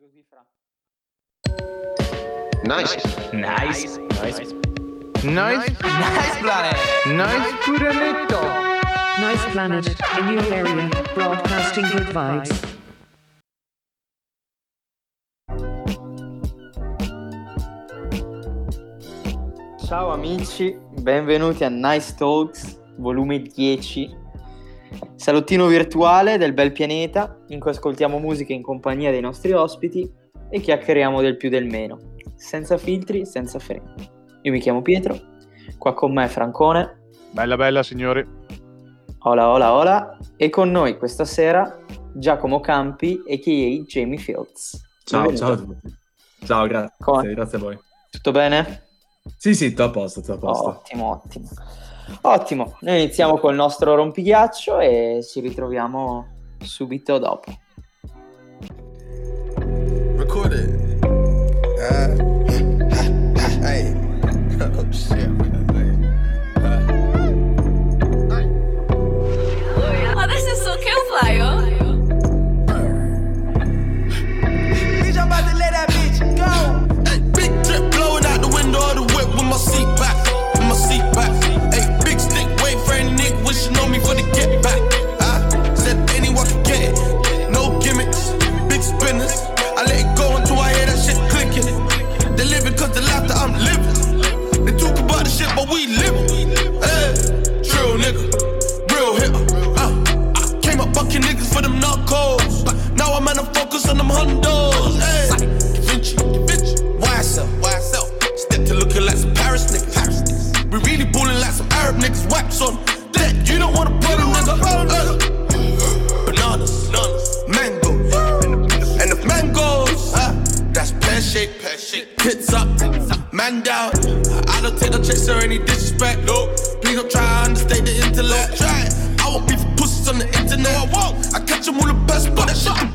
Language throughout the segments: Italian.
così fra. Nice. Nice. Nice. Nice. Nice planet. Nice Puranetto. Nice planet, in your area, broadcasting good vibes. Ciao amici, benvenuti a Nice Talks, volume 10. Salottino virtuale del bel pianeta, in cui ascoltiamo musica in compagnia dei nostri ospiti e chiacchieriamo del più del meno, senza filtri, senza freni. Io mi chiamo Pietro, qua con me Francone, Bella bella signori. hola hola hola, e con noi questa sera Giacomo Campi, a.k.a. Jamie Fields. Ciao, Benvenuto. ciao a tutti. Ciao, grazie, Come? grazie a voi. Tutto bene? Sì, sì, tutto a posto, tutto a posto. Ottimo, ottimo. Ottimo, noi iniziamo col nostro rompighiaccio e ci ritroviamo subito dopo. Record it. Uh, hundos. Hey, Vinci, Vinci. Why so? Why so? Step to looking like some Paris niggas. Paris niggas. We really ballin' like some Arab niggas. Wax on that. You don't wanna put nigga. Uh, bananas, bananas, mangoes, and the mangoes. Uh, that's pear shaped, pear shaped. Tits up, man down. I don't take no checks or any disrespect. No, please don't try to understate the intellect. Try. I won't be for pussies on the internet. No, I won't. I catch them all the best, but that shit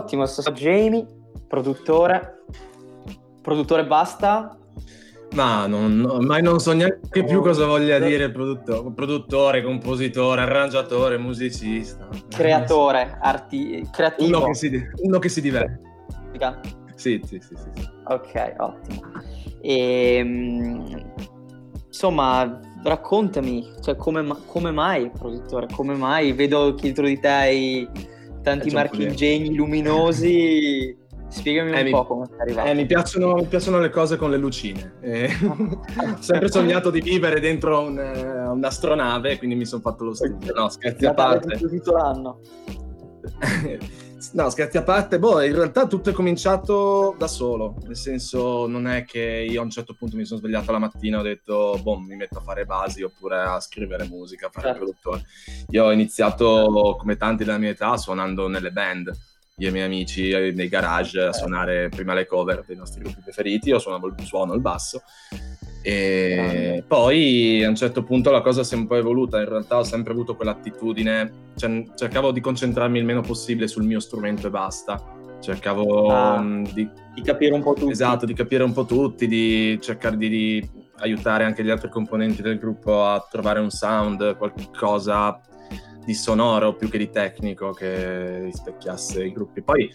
Ottimo, sto Jamie, produttore. Produttore basta? Ma non, ormai non so neanche più cosa voglia dire produttore, produttore, compositore, arrangiatore, musicista. Creatore, arti- creativo. Uno che si, uno che si diverte. Sì, sì, sì, sì, sì. Ok, ottimo. Ehm, insomma, raccontami, cioè, come, come mai, produttore, come mai? Vedo che dietro di te hai tanti Eh, di- marchingegni luminosi. Spiegami un Eh, mi- po' come sei arrivato. Eh, mi, piacciono, mi piacciono le cose con le lucine. Eh, ho sempre sognato di vivere dentro un, eh, un'astronave, quindi mi sono fatto lo studio. No, scherzi a parte. tutto l'anno. no, scherzi a parte, boh, in realtà tutto è cominciato da solo, nel senso non è che io a un certo punto mi sono svegliato la mattina e ho detto, boh, mi metto a fare basi oppure a scrivere musica, a fare Certo. produttore. Io ho iniziato, come tanti della mia età, suonando nelle band, io e i miei amici eh, nei garage a suonare prima le cover dei nostri gruppi preferiti, io suonavo il, suono il basso. E Grande. poi a un certo punto la cosa si è un po' evoluta, in realtà ho sempre avuto quell'attitudine, cioè, cercavo di concentrarmi il meno possibile sul mio strumento e basta, cercavo Ah. mh, di, Di capire un po' tutto. esatto, di capire un po' tutti, di cercare di, di aiutare anche gli altri componenti del gruppo a trovare un sound, qualcosa di sonoro più che di tecnico che rispecchiasse i gruppi. Poi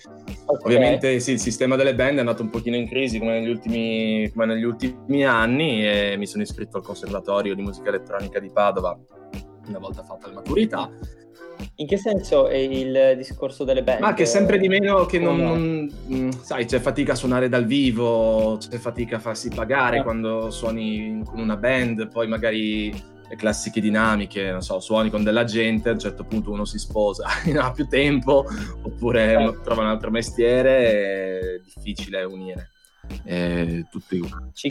Ok. Ovviamente sì, il sistema delle band è andato un pochino in crisi come negli, ultimi, come negli ultimi anni e mi sono iscritto al Conservatorio di Musica Elettronica di Padova una volta fatta la maturità, In che senso è il discorso delle band? ma che sempre di meno che non, non- mm, sai, c'è fatica a suonare dal vivo, c'è fatica a farsi pagare Eh. quando suoni con una band, poi magari le classiche dinamiche, non so, suoni con della gente, a un certo punto uno si sposa, non ha più tempo, oppure Eh. uno trova un altro mestiere, è difficile unire. Eh, tutti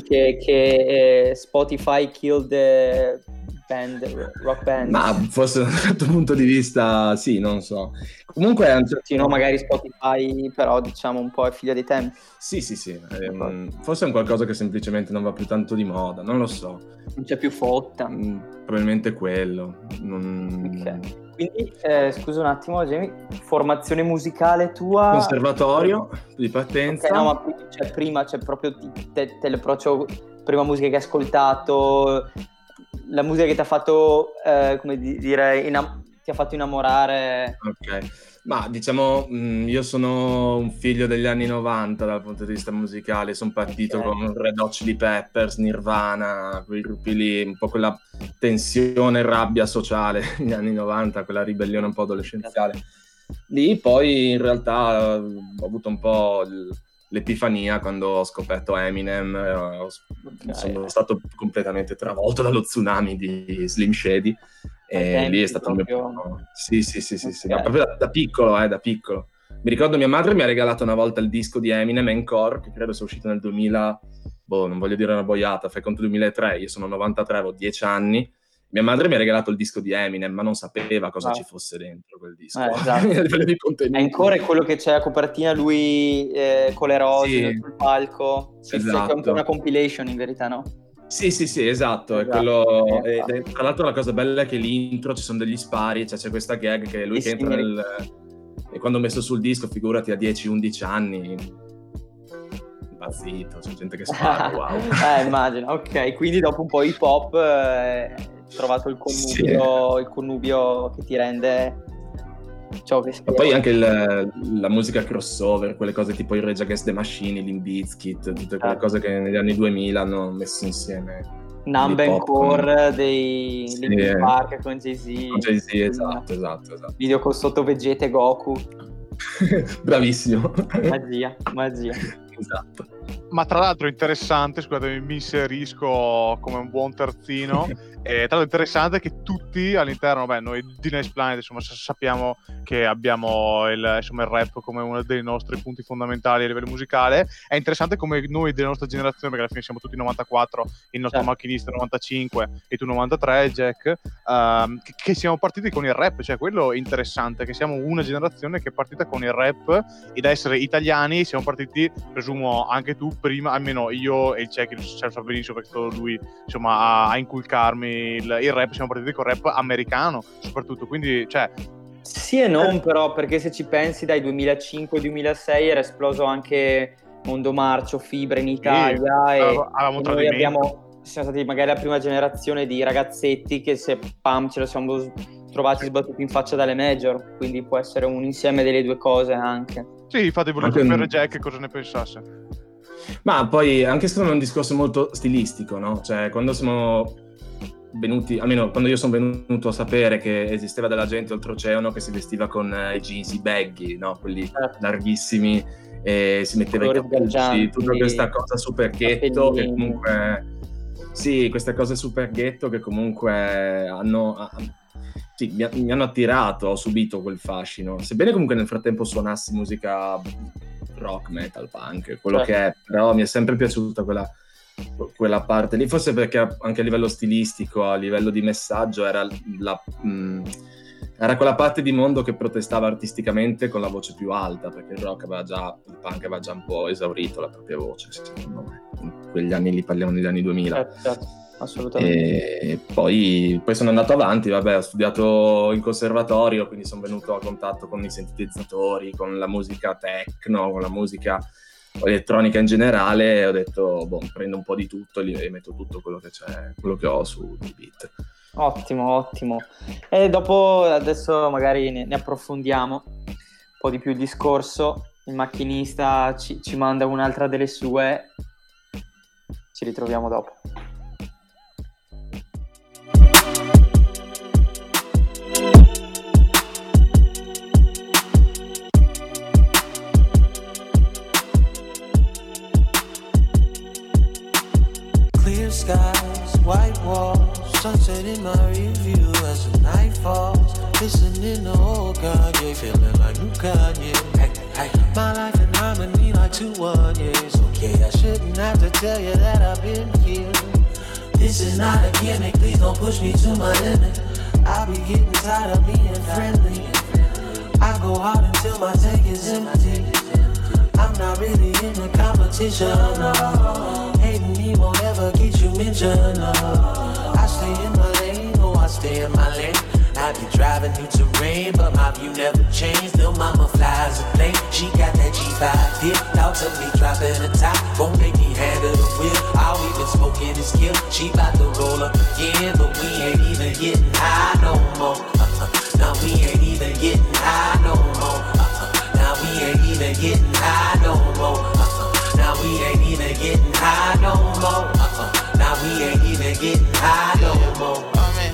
che, che eh, Spotify killed the band, rock band. Ma forse da un certo punto di vista, sì, non so. Comunque, a un certo- Sì, no, magari Spotify, però diciamo un po' è figlia dei tempi. sì, sì, sì. ehm, forse è un qualcosa che semplicemente non va più tanto di moda, non lo so. Non c'è più fotta. Mm, Probabilmente quello. Non... Ok. Quindi, eh, scusa un attimo, Jamie, formazione musicale tua? Conservatorio di partenza. no, ma cioè, prima c'è proprio te, te l'approccio, prima musica che hai ascoltato, la musica che ti ha fatto, eh, come di- dire, innam- ti ha fatto innamorare. Ok, ma diciamo, mh, io sono un figlio degli anni 90 dal punto di vista musicale, sono partito Ok. con Red Hot Chili Peppers, Nirvana, quei gruppi lì, un po' quella tensione e rabbia sociale negli anni 90, quella ribellione un po' adolescenziale. Lì poi in realtà ho avuto un po' il- l'epifania quando ho scoperto Eminem, eh, sono stato completamente travolto dallo tsunami di Slim Shady e lì è stato il mio proprio- Sì, sì, sì, sì, sì, Ok. ma proprio da, da piccolo, eh, da piccolo. Mi ricordo mia madre mi ha regalato una volta il disco di Eminem Encore, che credo sia uscito nel 2000, boh, non voglio dire una boiata, fai conto 2003, io sono 93, avevo 10 anni. Mia madre mi ha regalato il disco di Eminem, ma non sapeva cosa Ah. ci fosse dentro quel disco. Eh, esatto. contenuti. Ancora è quello che c'è a copertina lui eh, con le rose Sì. sul palco. Sì, sì, Esatto. È una compilation in verità, no? Sì, sì, sì, esatto. È Esatto, quello... esatto. ed è- tra l'altro la cosa bella è che l'intro ci sono degli spari, cioè c'è questa gag che lui che entra nel... E quando ho messo sul disco, figurati a 10-11 anni, impazzito, c'è gente che spara, wow. eh, immagino. Ok, quindi dopo un po' hip hop eh, trovato il connubio, il connubio che ti rende ciò che Ma speri. poi anche il- la musica crossover, quelle cose tipo i Rage Against the Machine, i Limp Bizkit, tutte quelle Ah. cose che negli anni 2000 hanno messo insieme. Numb hip and hop Core dei Sì, Linkin. Park con Jay-Z. Con Jay-Z, esatto, esatto, esatto. Video con sotto Vegeta e Goku. Bravissimo. Magia, magia. esatto. Ma tra l'altro interessante, scusatemi, mi inserisco come un buon terzino. e tra l'altro interessante che tutti all'interno, beh, noi di Nice Planet, insomma, sa- sappiamo che abbiamo il, insomma, il rap come uno dei nostri punti fondamentali a livello musicale. È interessante come noi della nostra generazione, perché alla fine siamo tutti 94, il nostro Certo. macchinista 95 e tu 93, Jack, ehm, che, che siamo partiti con il rap, cioè quello è interessante, che siamo una generazione che è partita con il rap e da essere italiani siamo partiti, presumo anche tu, prima, almeno io e il Jack, il Cioè, lo sa benissimo perché è stato lui insomma, a, a inculcarmi il, il rap, siamo partiti con il rap americano soprattutto, quindi cioè, Sì e non, però, perché se ci pensi dai 2005-2006 era esploso anche Mondo Marcio, Fibra in Italia e, avevamo- e noi abbiamo, siamo stati magari la prima generazione di ragazzetti che se pam ce lo siamo trovati sbattuti in faccia dalle major, quindi può essere un insieme delle due cose anche. sì, infatti volevo sapere Jack cosa ne pensasse. Ma poi anche secondo me è un discorso molto stilistico, no? Cioè, quando siamo venuti, almeno quando io sono venuto a sapere che esisteva della gente oltreoceano che si vestiva con eh, i jeans, i baggy, no? Quelli Certo. larghissimi, e si metteva i cappucci, tutta questa cosa super ghetto che comunque... Sì, queste cose super ghetto che comunque hanno... sì, mi, ha- mi hanno attirato, ho subito quel fascino. Sebbene comunque nel frattempo suonassi musica rock, metal, punk, quello Certo. che è, però mi è sempre piaciuta quella, quella parte lì, forse perché anche a livello stilistico, a livello di messaggio, era, la, mh, era quella parte di mondo che protestava artisticamente con la voce più alta, perché il rock aveva già, il punk aveva già un po' esaurito la propria voce, secondo me. In quegli anni lì parliamo degli anni 2000. Certo, certo, assolutamente. E poi, poi sono andato avanti, vabbè, ho studiato in conservatorio, quindi sono venuto a contatto con i sintetizzatori, con la musica techno, con la musica elettronica in generale e ho detto, boh, prendo un po' di tutto e metto tutto quello che c'è, quello che ho su di beat. Ottimo, ottimo. E dopo adesso magari ne, ne approfondiamo un po' di più il discorso. Il macchinista ci, ci manda un'altra delle sue. Ci ritroviamo dopo. Tell you that I've been here. This is not a gimmick, please don't push me to my limit. I'll be getting tired of being friendly. I go hard until my tank is empty. I'm not really in the competition. Hating me won't ever get you mentioned. I stay in my lane, oh, I stay in my lane. I be driving new terrain, but my view never changed. Lil' mama flies a plane, she got that G5 dip. Thought to me dropping the top, won't make me handle the wheel. All we been smoking is kill. She bout to roll up again, but we ain't even getting high no more. Uh-uh. Now we ain't even getting high no more. Uh-uh. Now we ain't even getting high no more. Uh-uh. Now we ain't even getting high no more. Uh-uh. Now we ain't even getting high no more. Shit.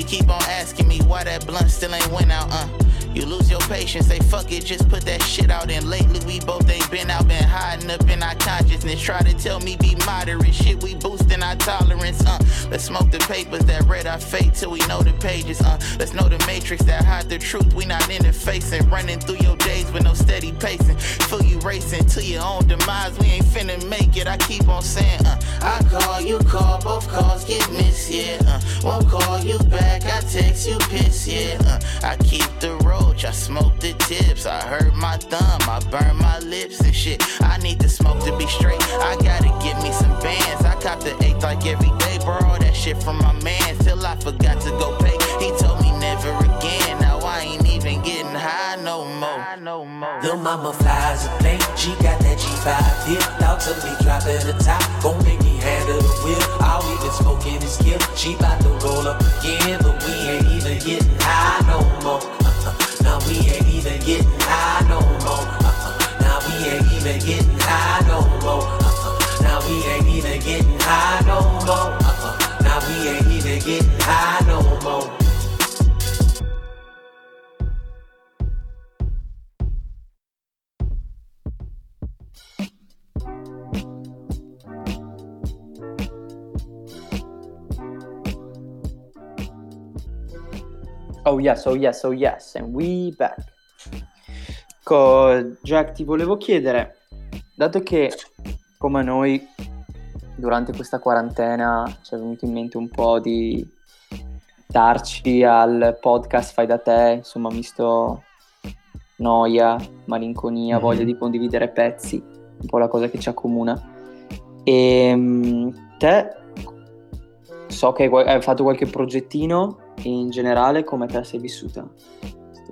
She keep on asking me why that blunt still ain't went out, uh. You lose your patience, say fuck it, just put that shit out. And lately we both ain't been out, been hiding up in our consciousness. Try to tell me be moderate, shit, we boosting our tolerance, uh. Let's smoke the papers that read our fate till we know the pages, uh. Let's know the matrix that hide the truth, we not in the interfacing. Running through your days with no steady pacing. Feel you racing to your own demise, we ain't finna make it. I keep on saying, uh. I call, you call, both calls get missed, yeah, uh. Won't call you back, I text you piss, yeah, uh. I keep the roach, I smoke the tips. I hurt my thumb, I burn my lips and shit. I need to smoke to be straight. I gotta get me some bands. I cop the eighth like every day, borrow that shit from my man. Till I forgot to go pay. He told me never again. Now I ain't even getting high no more. No more. Lil' mama flies a plane, she got that G5 dip. Thought to me dropping the top, gon' make me handle the wheel. All we been smoking is kill. She bout to roll up again, but we ain't even getting high no more. Now we ain't even getting high no more. Uh-uh. Now we ain't even getting high no more. Uh-uh. Now we ain't even getting high no more. Uh-uh. Now we ain't even getting high no more. Oh yes, oh yes, oh yes, and we back. Co- Jack, ti volevo chiedere, dato che come noi durante questa quarantena ci è venuto in mente un po' di darci al podcast Fai da te, insomma, misto noia, malinconia, Mhm. voglia di condividere pezzi, un po' la cosa che ci accomuna. E te so che hai fatto qualche progettino e in generale come te sei vissuta?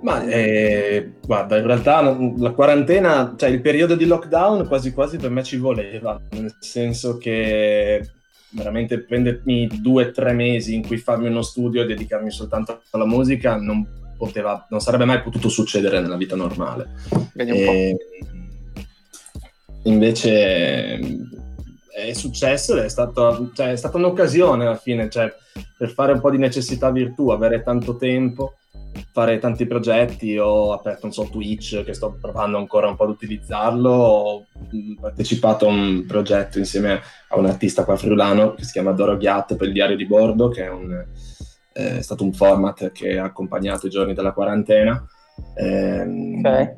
Ma eh, guarda, in realtà la quarantena, cioè il periodo di lockdown quasi quasi per me ci voleva, nel senso che veramente prendermi due o tre mesi in cui farmi uno studio e dedicarmi soltanto alla musica non poteva, non sarebbe mai potuto succedere nella vita normale. Vedi un po'. E, invece è successo ed è, stato, cioè, è stata un'occasione alla fine, cioè, per fare un po' di necessità virtù, avere tanto tempo, fare tanti progetti. Ho aperto, non so, Twitch, che sto provando ancora un po' ad utilizzarlo. Ho mh, partecipato a un progetto insieme a un artista qua friulano che si chiama Doro Ghiat per il diario di bordo, che è un, eh, è stato un format che ha accompagnato i giorni della quarantena. Ehm, Ok.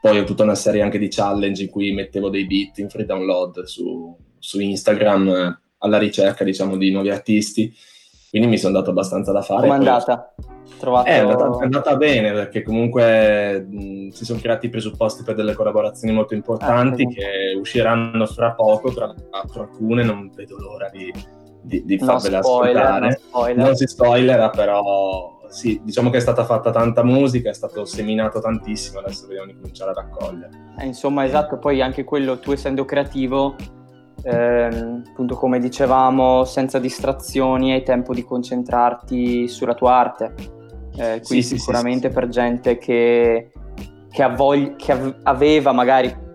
Poi ho tutta una serie anche di challenge in cui mettevo dei beat in free download su, su Instagram eh, alla ricerca, diciamo, di nuovi artisti. Quindi mi sono dato abbastanza da fare. Com'è andata? Trovato... Eh, è andata, è andata bene perché comunque mh, si sono creati i presupposti per delle collaborazioni molto importanti Ah, che usciranno fra poco, tra l'altro alcune non vedo l'ora di, di, di No farvele spoiler, ascoltare. spoiler. Non si spoilera, però sì, diciamo che è stata fatta tanta musica, è stato seminato tantissimo, adesso dobbiamo cominciare a raccogliere. Eh, insomma, esatto, poi anche quello, tu essendo creativo, ehm, appunto come dicevamo, senza distrazioni, hai tempo di concentrarti sulla tua arte. Eh, quindi Sì, sì, sicuramente per gente che, che, ha voglia- che av- aveva magari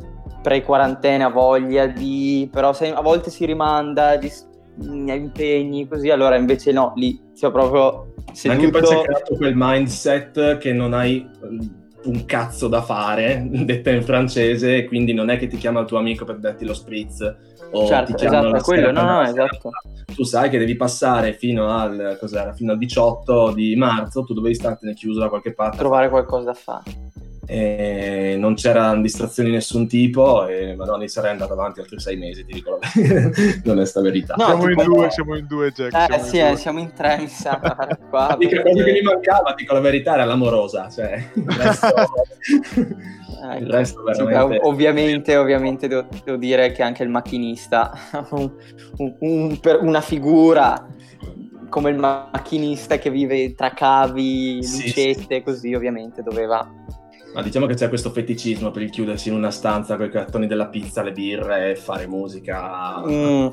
pre-quarantena voglia di... però se a volte si rimanda di s- impegni così, allora invece no, lì sia proprio Anche poi si è seduto... creato quel mindset che non hai mm, un cazzo da fare, detta in francese, quindi non è che ti chiama il tuo amico per darti lo spritz o Certo, ti esatto, quello, no, no, esatto. Tu sai che devi passare fino al, cos'era, fino al 18 di marzo, tu dovevi startene chiuso da qualche parte. Trovare qualcosa da fare. E non c'erano distrazioni di nessun tipo, e Madonna, sarei andato avanti altri sei mesi, ti dico la l'onesta verità. No, siamo in due, siamo in due, Jack. Eh siamo sì, in eh, due. siamo in tre, mi sa. Qua, perché- cosa che gli mancava, dico la verità, era l'amorosa, cioè il resto, Eh, il resto sì, veramente... ov- ovviamente, ovviamente devo, devo dire che anche il macchinista, un- un- un- per una figura come il macchinista che vive tra cavi, Sì, lucette, così ovviamente doveva... Ma diciamo che c'è questo feticismo per il chiudersi in una stanza con i cartoni della pizza, le birre e fare musica Mm,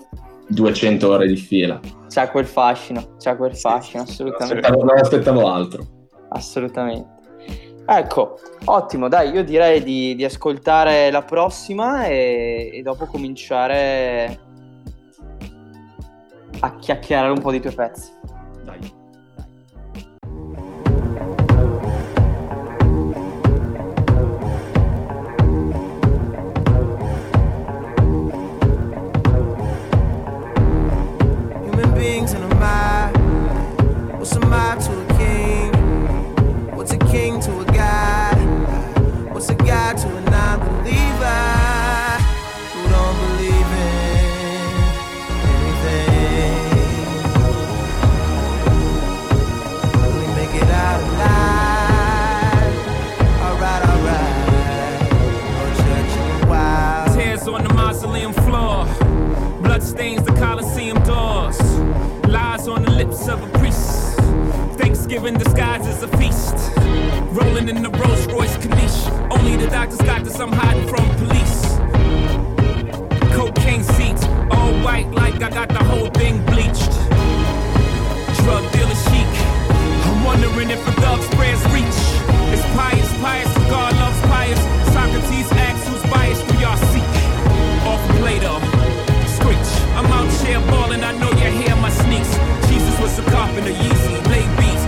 200 ore di fila. c'ha quel fascino, c'ha quel fascino, assolutamente. Aspettavo- non aspettavo altro. Assolutamente. Ecco, ottimo, dai, io direi di, di ascoltare la prossima e, e dopo cominciare a chiacchierare un po' dei tuoi pezzi. Dai. Thanksgiving disguised as a feast. Rolling in the Rolls Royce Caniche. Only the doctors got this, I'm hiding from police. Cocaine seats, all white like I got the whole thing bleached. Drug dealer chic. I'm wondering if a thug's prayers reach. It's pious, pious, God loves pious. Socrates asks who's biased, who y'all seek. Off Plato, screech. I'm out here balling, I know you hear my sneaks. Jesus was a carpenter, Yeezy, lay beats.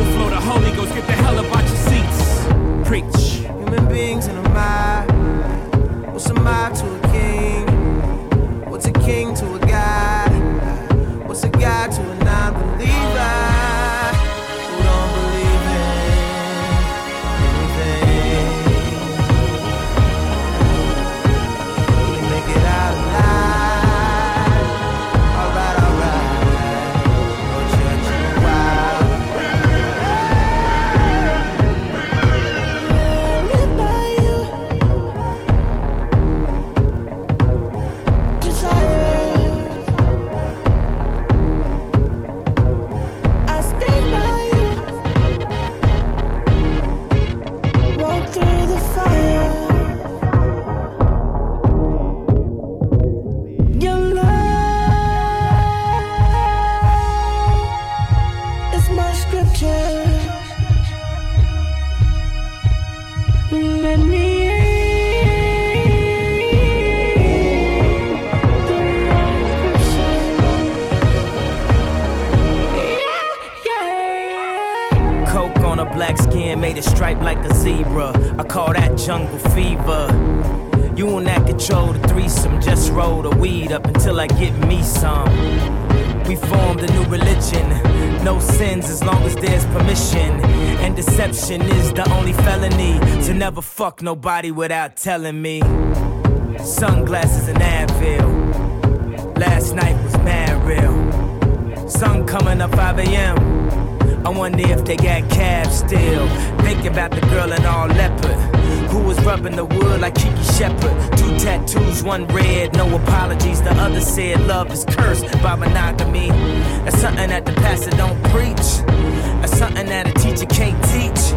Overflow, the Holy Ghost, get the hell up out your seats. Preach. Human beings in a mob. What's a mob to a king? What's a king to a skin made a stripe like a zebra. I call that jungle fever. You and that control the threesome. Just roll the weed up until I get me some. We formed a new religion. No sins as long as there's permission. And deception is the only felony. To never fuck nobody without telling me. Sunglasses and Advil. Last night was mad real. Sun coming up 5 a.m. I wonder if they got calves still. Think about the girl in all leopard. Who was rubbing the wood like Kiki Shepard? Two tattoos, one red, no apologies. The other said love is cursed by monogamy. That's something that the pastor don't preach. That's something that a teacher can't teach.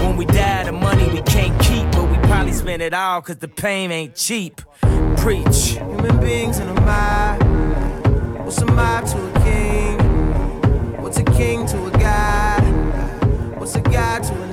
When we die, the money we can't keep, but we probably spend it all cause the pain ain't cheap. Preach. Human beings in a mob. What's a mob to a king? What's a king to a? was a to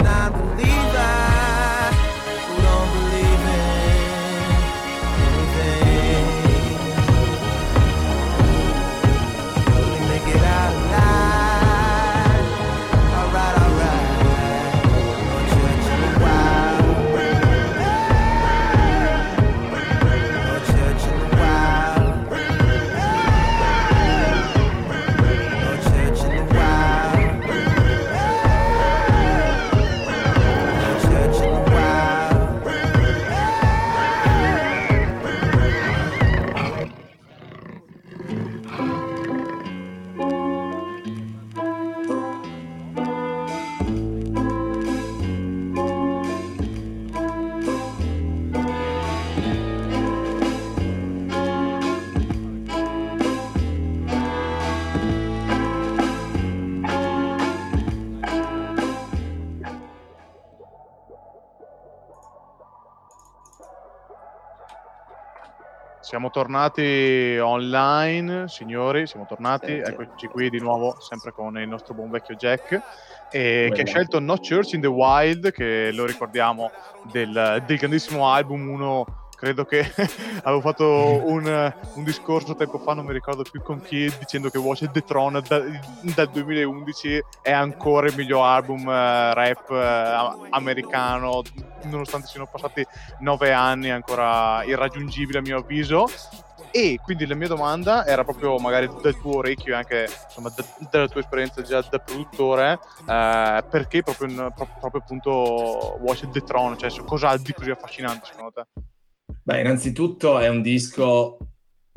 Siamo tornati online, signori, siamo tornati, Sì, sì. eccoci qui di nuovo, sempre con il nostro buon vecchio Jack, e che ha scelto No Church in the Wild, che lo ricordiamo del, del grandissimo album, uno credo che avevo fatto un, un discorso tempo fa, non mi ricordo più con chi, dicendo che Watch the Throne da- dal 2011 è ancora il miglior album eh, rap eh, americano, nonostante siano passati nove anni, è ancora irraggiungibile a mio avviso. E quindi la mia domanda era proprio magari dal tuo orecchio e anche insomma, da- dalla tua esperienza già da produttore, eh, perché proprio, in- pro- proprio appunto Watch the Throne, cioè cosa ha di così affascinante secondo te? Beh, innanzitutto è un disco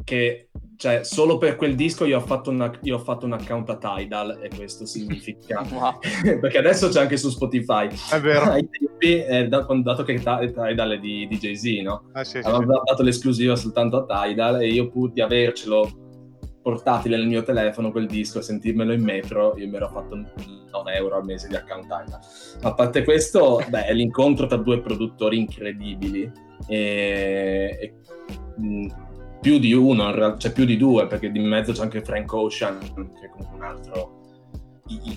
che, cioè, solo per quel disco io ho fatto, una- io ho fatto un account a Tidal e questo significa... Wow. perché adesso c'è anche su Spotify. È vero. Ai tempi, eh, dato che Ti- Tidal è di, di Jay-Z, no? Eh, sì, sì, Aveva sì. dato l'esclusiva soltanto a Tidal e io pur di avercelo portatile nel mio telefono quel disco e sentirmelo in metro, io mi ero fatto 9 euro al mese di account Tidal. A parte questo, beh, è l'incontro tra due produttori incredibili e, e, mh, più di uno, in realtà, cioè più di due, perché di mezzo c'è anche Frank Ocean, che è comunque un altro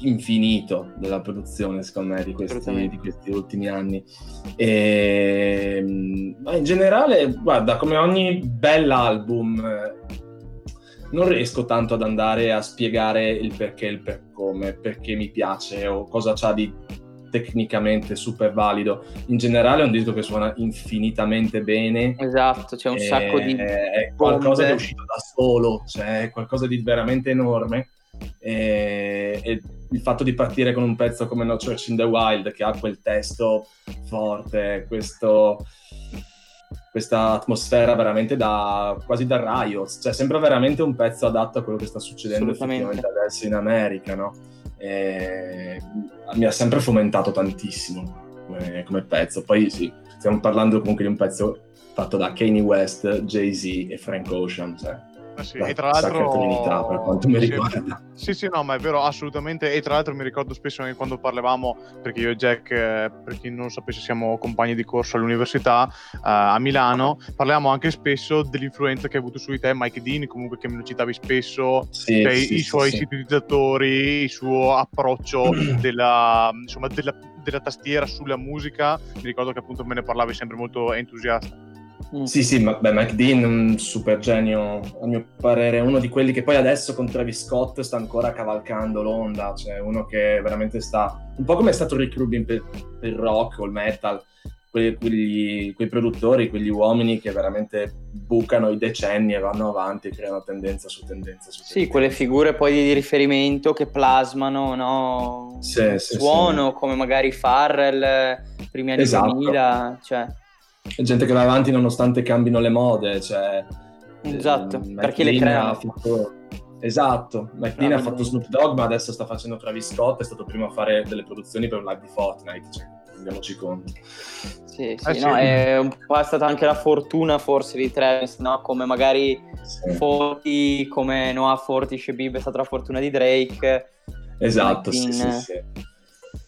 infinito della produzione, secondo me, di questi, di questi ultimi anni. E, mh, ma in generale, guarda, come ogni bell'album, non riesco tanto ad andare a spiegare il perché e il per come, perché mi piace o cosa c'ha di tecnicamente super valido. In generale è un disco che suona infinitamente bene. Esatto, c'è un e- sacco di È qualcosa che è uscito da solo, cioè è qualcosa di veramente enorme. E, e il fatto di partire con un pezzo come No Church in the Wild, che ha quel testo forte, questo questa atmosfera veramente da quasi da riot, cioè sembra veramente un pezzo adatto a quello che sta succedendo effettivamente adesso in America, no? E mi ha sempre fomentato tantissimo come, come pezzo. Poi sì, stiamo parlando comunque di un pezzo fatto da Kanye West, Jay-Z e Frank Ocean, cioè Eh sì, e tra l'altro per quanto mi sì, riguarda. Sì, sì, no, ma è vero, assolutamente. E tra l'altro mi ricordo spesso che quando parlavamo, perché io e Jack, eh, per chi non lo sapesse, siamo compagni di corso all'università eh, a Milano, parlavamo anche spesso dell'influenza che ha avuto su di te Mike Dean, comunque che me lo citavi spesso, Sì, cioè, sì, i suoi sì. sintetizzatori, il suo approccio della, insomma, della, della tastiera sulla musica. Mi ricordo che appunto me ne parlavi sempre molto entusiasta. Mm. Sì, sì, ma beh, Mike Dean, un super genio, a mio parere, uno di quelli che poi adesso con Travis Scott sta ancora cavalcando l'onda, cioè uno che veramente sta, un po' come è stato Rick Rubin per, per il rock o il metal, quei, quegli- quei produttori, quegli uomini che veramente bucano i decenni e vanno avanti e creano tendenza su tendenza su Sì, quelle figure poi di riferimento che plasmano no? Sì, il sì, suono, come magari Farrell, primi anni Esatto. 2000, cioè, È gente che va avanti nonostante cambino le mode, cioè... esatto, ehm, perché le ha fatto- Esatto, McLean ha Bravi. fatto Snoop Dogg, ma adesso sta facendo Travis Scott, è stato primo a fare delle produzioni per un live di Fortnite, cioè, rendiamoci conto. Sì, sì, Eh, sì. no, è un po' è stata anche la fortuna forse di Travis, no? Come magari Sì. Forti, come Noah Forti, Shebib è stata la fortuna di Drake. Esatto, sì, McLean, sì, sì. Sì,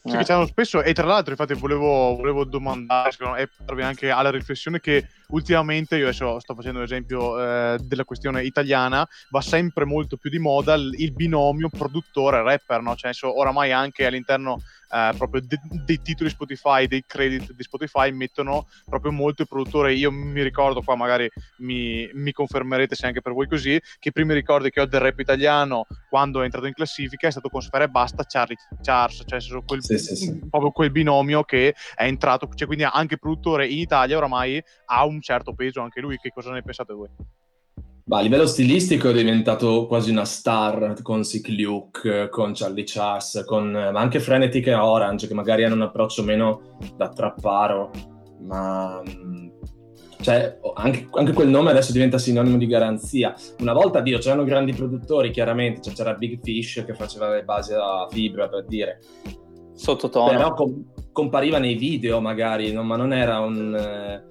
eh. che spesso, e tra l'altro, infatti, volevo, volevo domandare secondo me, e portarvi anche alla riflessione che ultimamente, io adesso sto facendo l'esempio eh, della questione italiana, va sempre molto più di moda il, il binomio produttore-rapper, no? Cioè, adesso, oramai anche all'interno eh, proprio de- dei titoli Spotify, dei credit di Spotify, mettono proprio molto il produttore. Io mi ricordo, qua magari mi, mi confermerete se anche per voi così, che i primi ricordi che ho del rap italiano quando è entrato in classifica è stato con Sfera e Basta, Charlie Charles, cioè quel, Sì, sì, sì. proprio quel binomio che è entrato, cioè quindi anche produttore in Italia oramai ha un certo peso anche lui, che cosa ne pensate voi? Ma a livello stilistico è diventato quasi una star con Sick Luke, con Charlie Charles, con, ma anche Frenetic e Orange, che magari hanno un approccio meno da trapparo, ma mm, cioè, anche, anche quel nome adesso diventa sinonimo di garanzia. Una volta, Dio, c'erano grandi produttori, chiaramente, cioè, c'era Big Fish che faceva le basi a fibra, per dire, Sottotono. però com- compariva nei video magari, no? ma non era un eh,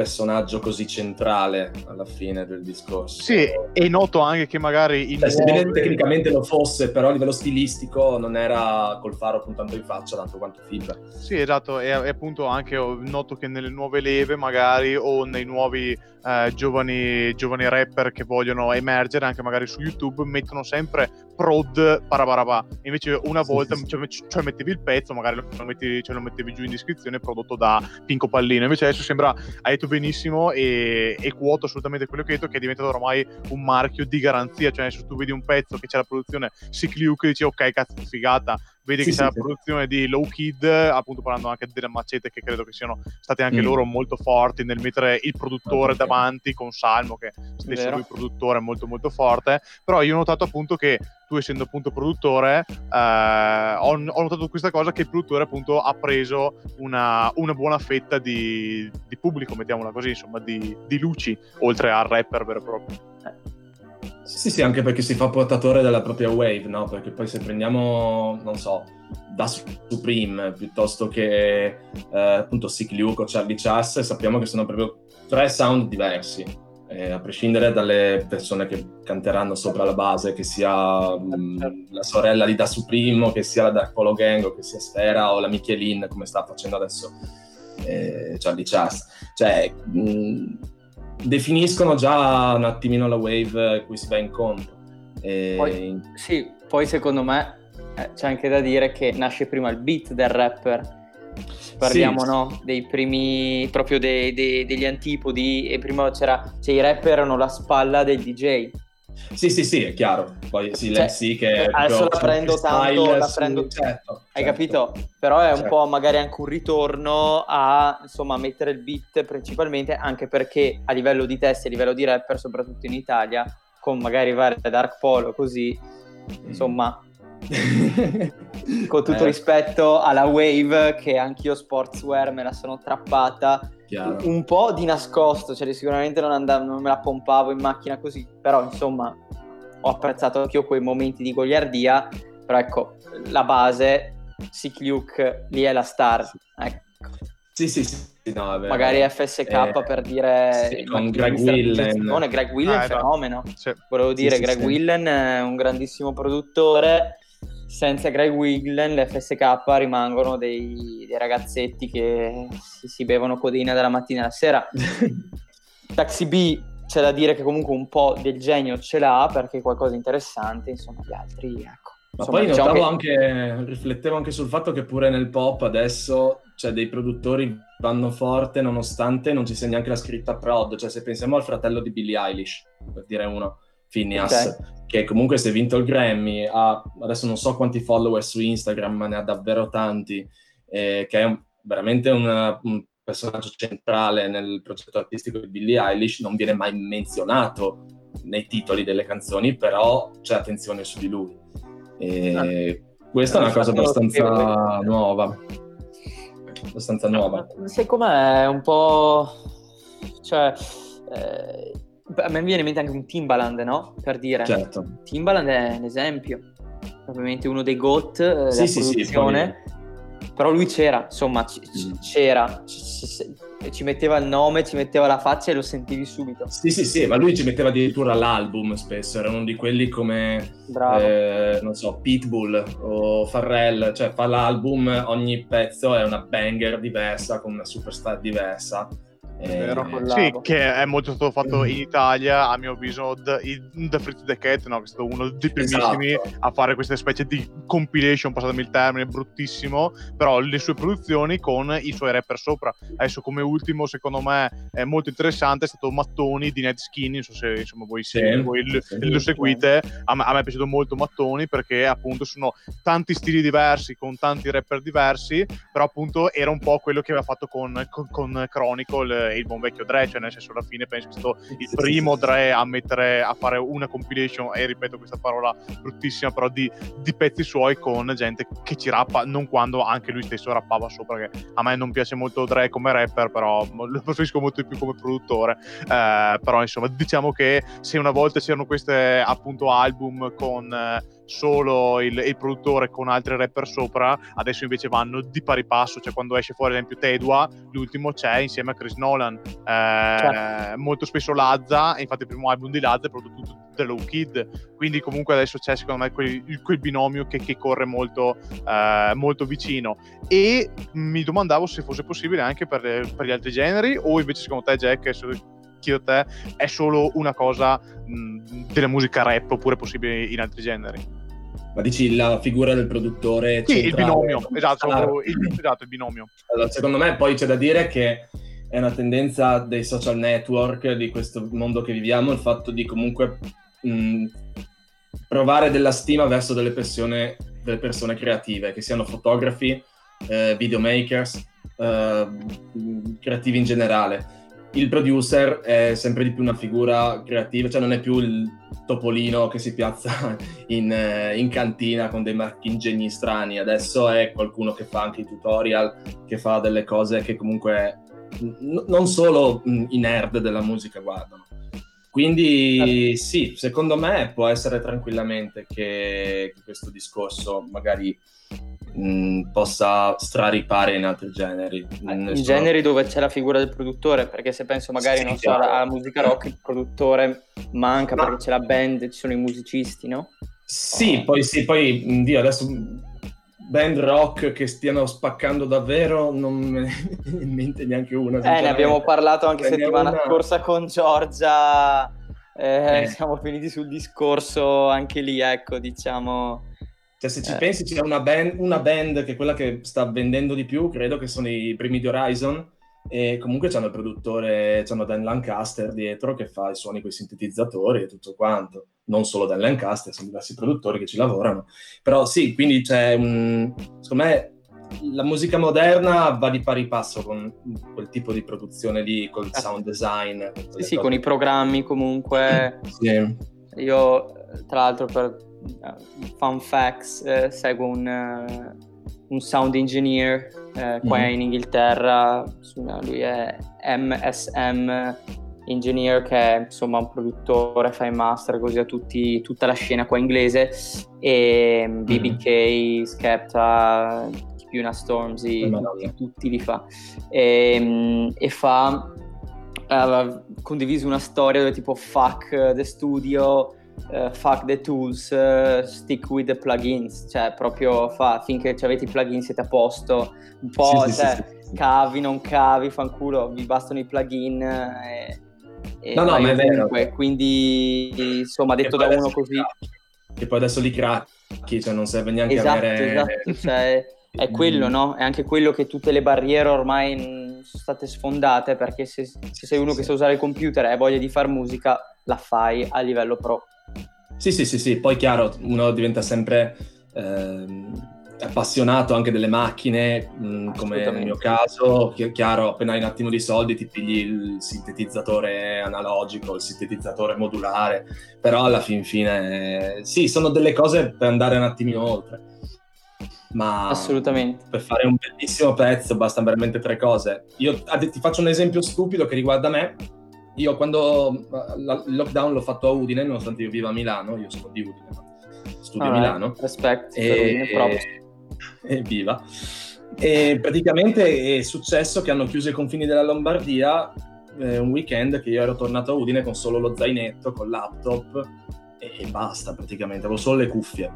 personaggio così centrale alla fine del discorso. Sì, e noto anche che magari il Cioè, sebbene nuove- tecnicamente lo fosse, però a livello stilistico non era col faro puntando in faccia tanto quanto fibra. Sì, esatto, e, appunto anche noto che nelle nuove leve magari o nei nuovi eh, giovani, giovani rapper che vogliono emergere anche magari su YouTube mettono sempre prod parabarabà. Invece una Sì, volta sì, sì. Cioè, cioè mettevi il pezzo, magari lo, metti- cioè, lo mettevi giù in descrizione prodotto da Pinco Pallino. Invece adesso sembra, hai detto benissimo e, e quoto assolutamente quello che hai detto che è diventato ormai un marchio di garanzia. Cioè se tu vedi un pezzo che c'è la produzione Sick Luke dici ok cazzo figata, vedi Sì, che sì, c'è la produzione di Low Kid, appunto parlando anche delle macete che credo che siano state anche Mm. loro molto forti nel mettere il produttore Ok. davanti con Salmo, che stesso Vero. lui produttore è molto molto forte. Però io ho notato appunto che tu essendo appunto produttore, eh, ho, ho notato questa cosa che il produttore appunto ha preso una, una buona fetta di, di pubblico, mettiamola così, insomma, di, di luci, oltre al rapper vero e proprio. Sì, sì, anche perché si fa portatore della propria wave, no? Perché poi se prendiamo, non so, da Supreme piuttosto che eh, appunto Sick Luke o Charlie Chass, sappiamo che sono proprio tre sound diversi. eh, a prescindere dalle persone che canteranno sopra la base, che sia mh, la sorella di Da Supreme, o che sia la Dark Polo Gang, o che sia Sfera o la Michelin, come sta facendo adesso eh, Charlie Chass. Cioè, mh, definiscono già un attimino la wave a cui si va incontro. E- Poi- Sì, poi secondo me eh, c'è anche da dire che nasce prima il beat del rapper. Parliamo Sì. no, dei primi, proprio dei- dei- degli antipodi e prima c'era, cioè i rapper erano la spalla del DJ. Sì, sì, sì, è chiaro. Poi sì, Cioè, l'MC che è adesso la prendo tanto, la su- prendo- certo, Hai certo. capito? Però è un Certo. po' magari anche un ritorno a insomma mettere il beat principalmente anche perché a livello di testi, a livello di rapper, soprattutto in Italia, con magari vari Dark Polo così, insomma, con tutto Eh, rispetto alla Wave che anch'io sportswear me la sono trappata chiaro. un po' di nascosto, cioè sicuramente non, andavo, non me la pompavo in macchina così, però insomma ho apprezzato anch'io quei momenti di goliardia, però ecco, la base, Sick Luke, lì è la star, ecco. Sì, sì, sì, no, è vero. magari FSK Eh, per dire sì, con Greg Willen. Greg Willen Ah, fenomeno, Sì. volevo dire sì, Greg sì. Willen è un grandissimo produttore, senza Greg Willen le FSK rimangono dei, dei ragazzetti che si, si bevono codeina dalla mattina alla sera. Taxi B c'è da dire che comunque un po' del genio ce l'ha perché è qualcosa di interessante, insomma gli altri ecco. Ma Insomma, poi diciamo notavo che- anche, riflettevo anche sul fatto che pure nel pop adesso cioè, dei produttori vanno forte nonostante non ci sia neanche la scritta prod, cioè se pensiamo al fratello di Billie Eilish, per dire uno, Phineas, che comunque si è vinto il Grammy, ha adesso non so quanti follower su Instagram, ma ne ha davvero tanti, eh, che è un, veramente una- un personaggio centrale nel progetto artistico di Billie Eilish, non viene mai menzionato nei titoli delle canzoni, però c'è attenzione su di lui. E questa è una cosa abbastanza nuova. Abbastanza nuova. Sai com'è? Un po'... Cioè... eh, a me viene in mente anche un Timbaland, no? Per dire. Certo. Timbaland è un esempio. Ovviamente uno dei GOAT eh, della Sì, sì, sì, produzione. Però lui c'era, insomma, c- Mm. c'era. C- c- ci metteva il nome, ci metteva la faccia e lo sentivi subito. Sì, sì, sì, ma lui ci metteva addirittura l'album spesso, era uno di quelli come, eh, non so, Pitbull o Farrell, cioè fa l'album, ogni pezzo è una banger diversa, con una superstar diversa. Eh. Sì, che è molto stato fatto in Italia, a mio avviso, The, The Fritz the Cat, no, che è stato uno dei primissimi Esatto. a fare queste specie di compilation, passatemi il termine, bruttissimo, però le sue produzioni con i suoi rapper sopra. Adesso come ultimo, secondo me, è molto interessante, è stato Mattoni di Ned Skinny, non so se insomma, voi, Sì, se- voi l- sì. lo seguite, a me, a me è piaciuto molto Mattoni perché appunto sono tanti stili diversi, con tanti rapper diversi, però appunto era un po' quello che aveva fatto con, con, con Chronicle e il buon vecchio Dre, cioè nel senso alla fine penso che sia stato il primo. Dre a mettere a fare una compilation e ripeto questa parola bruttissima però di, di pezzi suoi con gente che ci rappa non quando anche lui stesso rappava sopra che a me non piace molto Dre come rapper però lo preferisco molto di più come produttore Eh, però insomma diciamo che se una volta c'erano queste appunto album con eh, solo il, il produttore con altri rapper sopra adesso invece vanno di pari passo cioè quando esce fuori ad esempio Tedua l'ultimo c'è insieme a Chris Nolan. Eh, Certo. molto spesso Lazza infatti il primo album di Lazza è proprio tutto The Low Kid. Quindi comunque adesso c'è secondo me quel, quel binomio che, che corre molto, eh, molto vicino. E mi domandavo se fosse possibile anche per, per gli altri generi o invece secondo te Jack è solo- chiedo a te è solo una cosa mh, della musica rap oppure possibile in altri generi Ma dici la figura del produttore sì il centrale? binomio esatto, Ah, il, esatto il binomio Allora, secondo me poi c'è da dire che è una tendenza dei social network, di questo mondo che viviamo, il fatto di comunque mh, provare della stima verso delle persone, delle persone creative, che siano fotografi, eh, videomakers, eh, creativi in generale. Il producer è sempre di più una figura creativa, cioè non è più il topolino che si piazza in, eh, in cantina con dei marchingegni strani, adesso è qualcuno che fa anche i tutorial, che fa delle cose che comunque n- non solo i nerd della musica guardano. Quindi sì, secondo me può essere tranquillamente che questo discorso magari mh, possa straripare in altri generi. Ne in sono- generi dove c'è la figura del produttore, perché se penso magari, Sì, non so, alla musica rock, il produttore manca Ma- perché c'è la band, ci sono i musicisti, no? Sì, poi sì, poi Dio, adesso mh, band rock che stiano spaccando davvero non me ne viene in mente neanche una. Eh, ne abbiamo parlato anche n'è settimana una- scorsa con Giorgia. eh, Eh. Siamo finiti sul discorso anche lì, ecco, diciamo. Cioè, se ci Eh. pensi, c'è una band, una band che è quella che sta vendendo di più, credo che sono i primi di Horizon. E comunque c'hanno il produttore, c'hanno Dan Lancaster dietro che fa i suoni con i sintetizzatori e tutto quanto. Non solo Dan Lancaster, sono diversi produttori che ci lavorano. Però sì, quindi c'è un. Secondo me la musica moderna va di pari passo con quel tipo di produzione lì, col sound design. Eh. Sì, sì, con i programmi comunque. Sì. Io, eh, tra l'altro, per eh, fun facts, eh, seguo un, eh, un sound engineer eh, qua Mhm. in Inghilterra. Lui è MSM Engineer, che è insomma un produttore, fa i master così a tutti, tutta la scena qua inglese. E. BBK, Skepta, Una Stormzy, Madonna. tutti, tutti li fa. E, e fa aveva condiviso una storia dove tipo fuck the studio, eh, fuck the tools, eh, stick with the plugins, cioè proprio fa finché avete i plugin siete a posto, un po' Sì, sì, cioè, sì, sì, sì. cavi, non cavi, fanculo, vi bastano i plugin e, e No, no, ma è vero. quindi insomma detto da uno così Che poi adesso li cracchi, cioè non serve neanche esatto, avere... esatto, cioè, è quello, no? È anche quello che tutte le barriere ormai mm, sono state sfondate perché se, se sei uno che sa usare il computer e hai voglia di fare musica, la fai a livello pro. Sì, sì, sì, sì, poi chiaro, uno diventa sempre ehm, appassionato anche delle macchine, mh, come nel mio caso, chi- chiaro, appena hai un attimo di soldi ti pigli il sintetizzatore analogico, il sintetizzatore modulare, però alla fin fine eh, sì, sono delle cose per andare un attimino oltre. Ma Assolutamente. per fare un bellissimo pezzo bastano veramente tre cose. Io ti faccio un esempio stupido che riguarda me. Io quando eh, la- il lockdown l'ho fatto a Udine, nonostante io viva a Milano, io sono di Udine, ma studio a Alright, Milano. Respect. per E, props. evviva. E praticamente è successo che hanno chiuso i confini della Lombardia eh, un weekend che io ero tornato a Udine con solo lo zainetto, con laptop e, e basta praticamente, avevo solo le cuffie.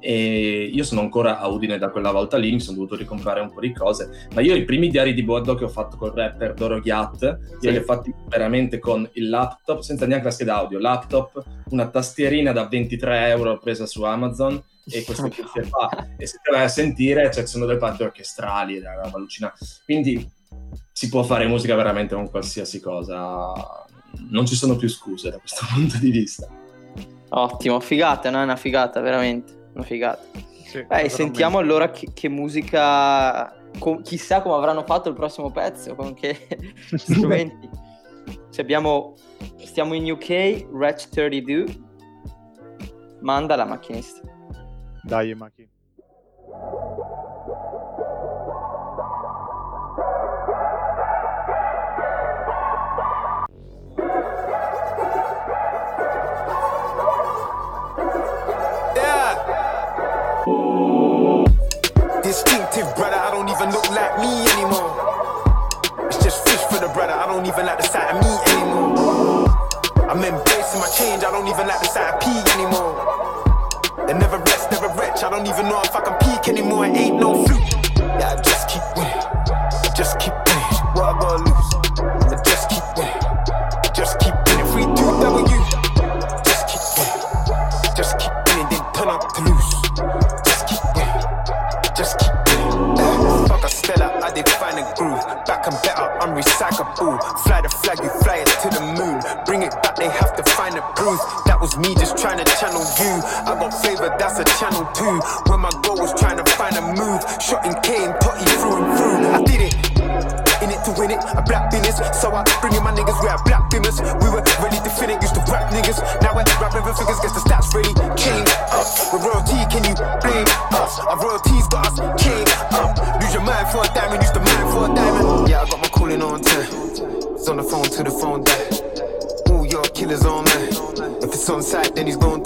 E io sono ancora a Udine da quella volta lì, mi sono dovuto ricomprare un po' di cose, ma io i primi diari di bordo che ho fatto col rapper Doro Ghiat, io Sì. li ho fatti veramente con il laptop, senza neanche la scheda audio, laptop, una tastierina da 23 euro presa su Amazon e queste cuffie qua. E se te vai a sentire, cioè, ci sono delle parti orchestrali, è una roba allucinante. Quindi si può fare musica veramente con qualsiasi cosa. Non ci sono più scuse da questo punto di vista. Ottimo, figata, no? È una figata, veramente. Una figata. Sì, Beh, sentiamo allora che, che musica. co- chissà come avranno fatto il prossimo pezzo, con che strumenti. Cioè abbiamo. Stiamo in UK, Ratch 32. Manda la macchinista. Dai, Maki. Even look like me anymore. It's just fish for the brother, I don't even like the sight of me anymore. I'm embracing my change, I don't even like the sight of P anymore. They never rest, never wretch, I don't even know if I can peak anymore. It ain't no fluke. Yeah, I just keep winning. Just keep bruise. That was me just trying to channel you. I got flavor, that's a channel too. When my goal was trying to find a move. Shot in cane, totty through and through. I did it. In it to win it, a black business. So I bring in my niggas, we are black bimmers. We were ready to fin it, used to rap niggas. Now we're rapping with figures, guess the stats ready. Chain up, with royalty, can you blame us? Our royalties got us chain up. Lose your mind for a diamond, on site, then he's gone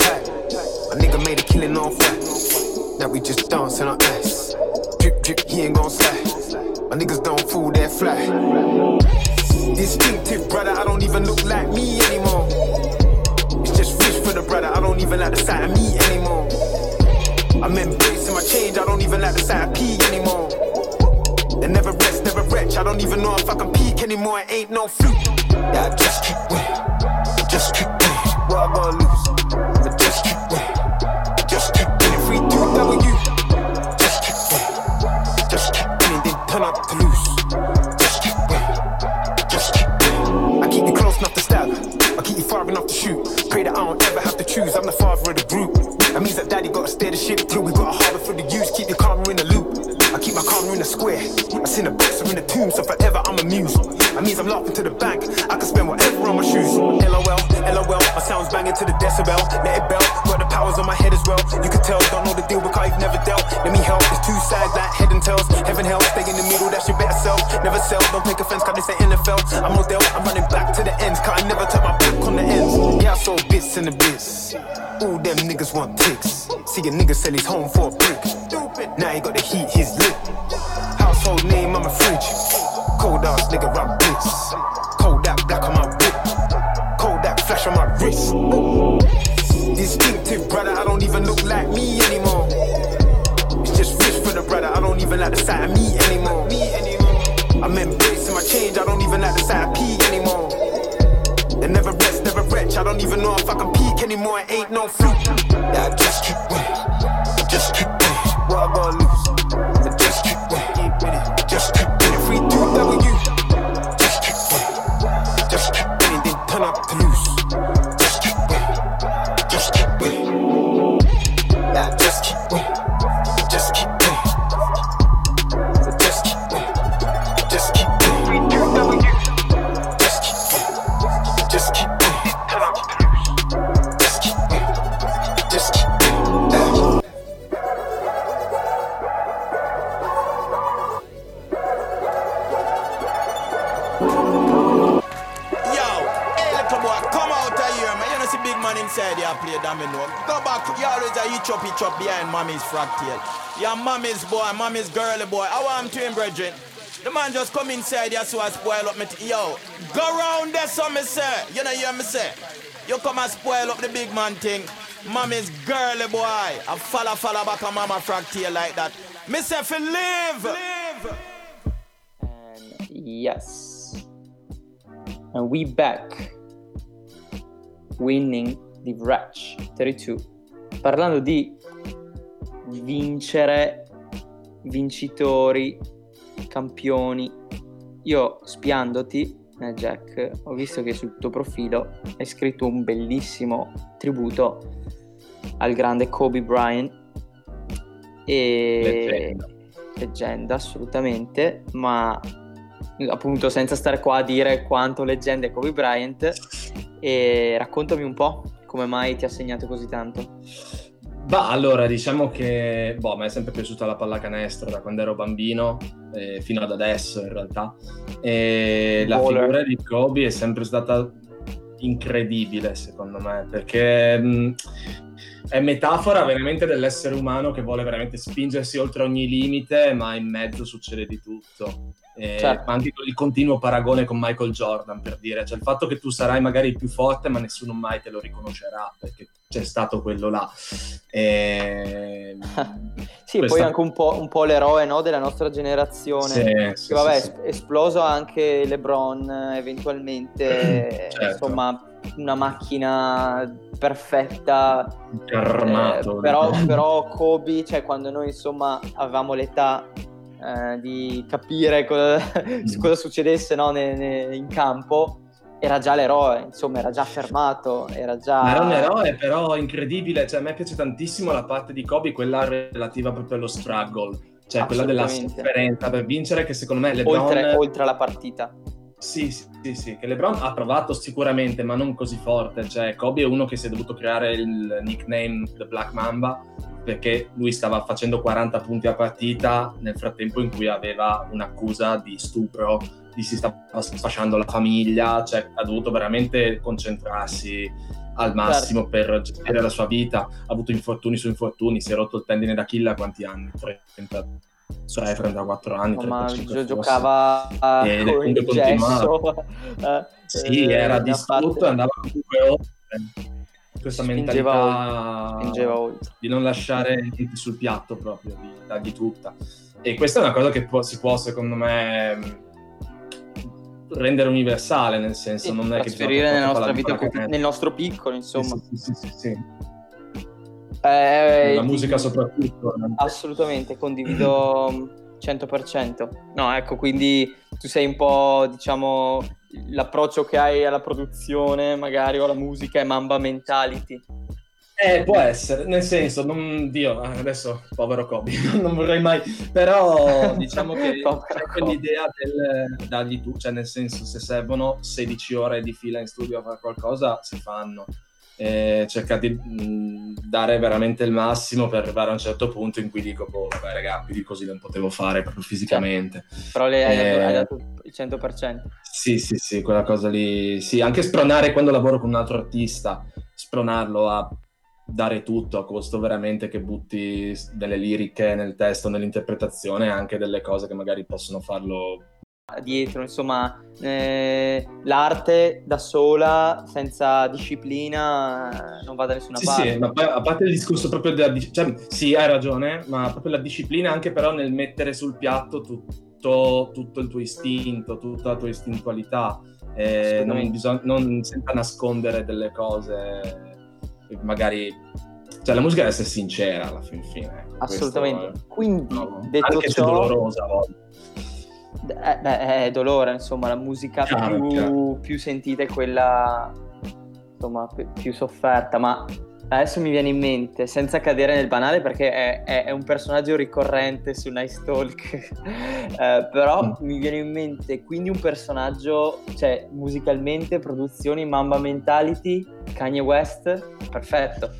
I keep my karma in the square. I seen a boxer in the tomb, so forever I'm amused. That means I'm laughing to the bank. I can spend whatever on my shoes. LOL, LOL, my sound's banging to the decibel. Let it bell, got the powers on my head as well. You can tell, don't know the deal but because you've never dealt. Let me help, there's two sides like head and tails. Heaven, hell, stay in the middle, that's your better self. Never sell, don't take offense, cause this ain't NFL. I'm Odell, I'm running back to the ends, cause I never turn my back on the ends. Yeah, I sold bits in the bits. All them niggas want ticks. See a nigga sell his home for a brick. Now he got the heat, he's Household name, I'm a fridge. Cold ass nigga, blitz. Cold that black on my whip. Cold that flash on my wrist. Distinctive, brother, I don't even look like me anymore. It's just fish for the brother, I don't even like the sight of me anymore. I'm embracing my change, I don't even like the sight of P anymore. They never rest, never wretch, I don't even know if I can peak anymore, it ain't no. Yeah, I just keep winning, I just keep winning. What I gotta just mommy's frog tail. Your mommy's boy, mommy's girly boy. I want him to him, brethren. The man just come inside here so I spoil up me. T- Yo, go round there, so me say. You know, you hear me say. You come and spoil up the big man thing. Mommy's girly boy. I follow, follow back on mama frog tail like that. Me say, for live. live. Yes. And we back. Winning the Wretch 32. Parlando di vincere, vincitori, campioni. Io spiandoti, eh, Jack, ho visto che sul tuo profilo hai scritto un bellissimo tributo al grande Kobe Bryant. E Leggenda. leggenda, assolutamente, ma appunto senza stare qua a dire quanto leggenda è Kobe Bryant e raccontami un po' come mai ti ha segnato così tanto. Bah, allora, diciamo che boh, me è sempre piaciuta la pallacanestro da quando ero bambino, eh, fino ad adesso in realtà. E la figura di Kobe è sempre stata incredibile, secondo me, perché mh, è metafora veramente dell'essere umano che vuole veramente spingersi oltre ogni limite, ma in mezzo succede di tutto. E Certo. ma anche il continuo paragone con Michael Jordan, per dire, cioè il fatto che tu sarai magari il più forte, ma nessuno mai te lo riconoscerà, perché c'è stato quello là. E... Sì, Questa- poi anche un po', un po' l'eroe no, della nostra generazione. Sì, che sì, vabbè, sì, esploso anche LeBron, eh, eventualmente, Certo. insomma, una macchina perfetta. Armato. Eh, però, però Kobe, cioè quando noi insomma avevamo l'età eh, di capire cosa, cosa succedesse no, ne- ne- in campo, era già l'eroe, insomma, era già fermato, era già... Ma era un eroe, però incredibile. Cioè, a me piace tantissimo la parte di Kobe, quella relativa proprio allo struggle, cioè quella della sofferenza per vincere, che secondo me LeBron. oltre, oltre alla partita. Sì, sì, sì, sì, che LeBron ha provato sicuramente, ma non così forte. Cioè, Kobe è uno che si è dovuto creare il nickname The Black Mamba perché lui stava facendo 40 punti a partita nel frattempo in cui aveva un'accusa di stupro, di si stava sfasciando la famiglia, cioè ha dovuto veramente concentrarsi al massimo per gestire la sua vita. Ha avuto infortuni su infortuni, si è rotto il tendine d'Achille a quanti anni? 33, 34 anni, No, ma 35 gio- giocava E con comunque il gesso. eh, Sì, eh, era distrutto e andava comunque oltre. Questa mentalità oltre. di non lasciare niente sul piatto proprio, di dargli tutta. E questa è una cosa che può- si può, secondo me, mh, rendere universale, nel senso Sì, non è che trasferire pallacanestro. nel nostro piccolo, insomma. Sì, sì, sì, sì, sì. Eh, La musica soprattutto. Assolutamente, condivido mm, 100%. No, ecco, quindi tu sei un po', diciamo, l'approccio che hai alla produzione, magari, o alla musica è Mamba Mentality. Eh, può essere, nel senso, non, Dio, adesso povero Kobe, non vorrei mai, però diciamo che c'è quell'idea del dargli tu, cioè nel senso se servono 16 ore di fila in studio a fare qualcosa, si fanno. E cerca di mh, dare veramente il massimo per arrivare a un certo punto in cui dico, boh, vabbè raga, più di così non potevo fare proprio fisicamente. Però le hai, dato, Eh, hai dato il 100%. Sì, sì, sì, quella cosa lì. Sì, anche spronare quando lavoro con un altro artista, spronarlo a dare tutto a costo veramente che butti delle liriche nel testo, nell'interpretazione, anche delle cose che magari possono farlo. Dietro, insomma, eh, l'arte da sola, senza disciplina, eh, non va da nessuna Sì, parte. sì, ma a parte il discorso proprio della dis- cioè, sì, hai ragione, ma proprio la disciplina anche però nel mettere sul piatto tutto, tutto il tuo istinto, tutta la tua istintualità, eh, non, bisogna, non senza nascondere delle cose, che magari, cioè la musica deve essere sincera alla fin fine. ecco, Assolutamente. questo Quindi, no, detto anche se ciò, dolorosa a volte. Eh, beh, è dolore, insomma, la musica Chiaro, più, chiaro. più sentita è quella insomma, più, più sofferta, ma adesso mi viene in mente, senza cadere nel banale, perché è, è- è un personaggio ricorrente su Nice Talk, eh, però Mm. mi viene in mente quindi un personaggio, cioè musicalmente, produzioni, Mamba Mentality, Kanye West, perfetto.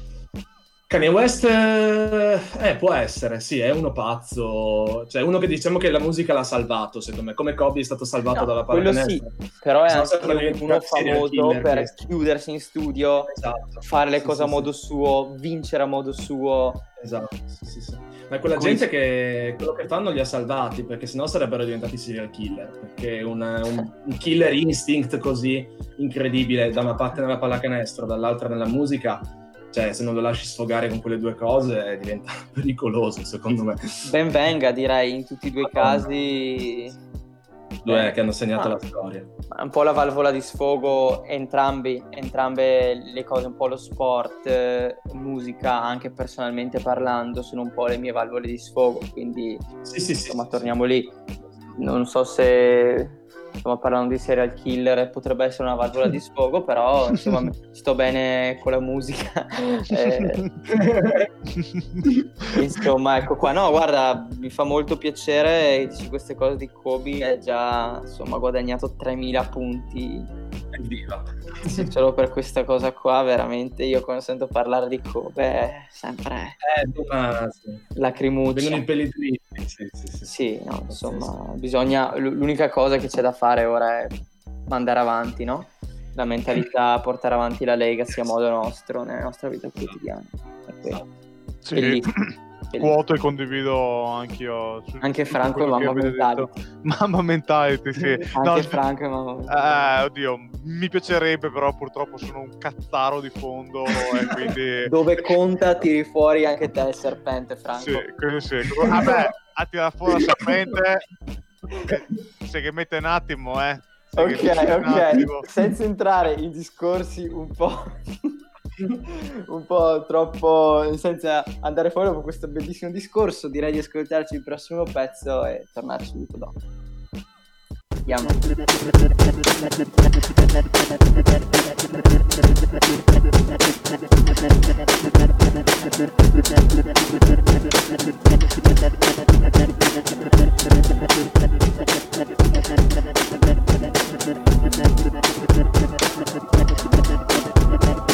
Kanye West, eh, eh, può essere, sì, è uno pazzo, cioè uno che diciamo che la musica l'ha salvato, secondo me, come Kobe è stato salvato No, dalla quello sì, però è anche uno famoso killer per questo. chiudersi in studio, Esatto. fare le Sì, cose sì, a sì. modo suo, vincere a modo suo. Esatto, sì, sì, sì. Ma quella Come gente che quello che fanno li ha salvati, perché sennò sarebbero diventati serial killer. Perché un, un- un killer instinct così incredibile, da una parte nella pallacanestro, dall'altra nella musica, cioè se non lo lasci sfogare con quelle due cose diventa pericoloso, secondo me. Ben venga, direi, in tutti e due i casi. Due che hanno segnato Ma- la storia. Un po' la valvola di sfogo, entrambi, entrambe le cose, un po' lo sport, eh, musica, anche personalmente parlando, sono un po' le mie valvole di sfogo, quindi Sì, sì, sì. insomma sì, torniamo lì. Non so se insomma, parlando di serial killer potrebbe essere una valvola di sfogo, però insomma sto bene con la musica. Eh, insomma, ecco qua. No, guarda, mi fa molto piacere queste cose di Kobe, ha già insomma guadagnato 3000 punti Evviva. solo per questa cosa qua, veramente io quando sento parlare di Kobe è sempre Eh, ma sì. lacrimuccia. Vengono i pelli dritti. Sì, sì, sì. Sì, no, insomma, bisogna. l- L'unica cosa che c'è da fare ora è mandare avanti, no? La mentalità, portare avanti la legacy a modo nostro, nella nostra vita quotidiana. È quello. Sì. quoto e condivido anch'io. Anche Franco e Mamma detto. Mamma mentality, sì. Anche No, Franco e Mamma Mentality. Eh, oddio, mi piacerebbe, però purtroppo sono un cazzaro di fondo e quindi... Dove conta tiri fuori anche te il serpente, Franco. Sì, quello sì. Vabbè, a tirare fuori la serpente, se che mette un attimo, eh. Se Ok, attimo. ok, senza entrare in discorsi un po', un po' troppo, senza andare fuori con questo bellissimo discorso, direi di ascoltarci il prossimo pezzo e tornarci subito dopo. Andiamo. Thank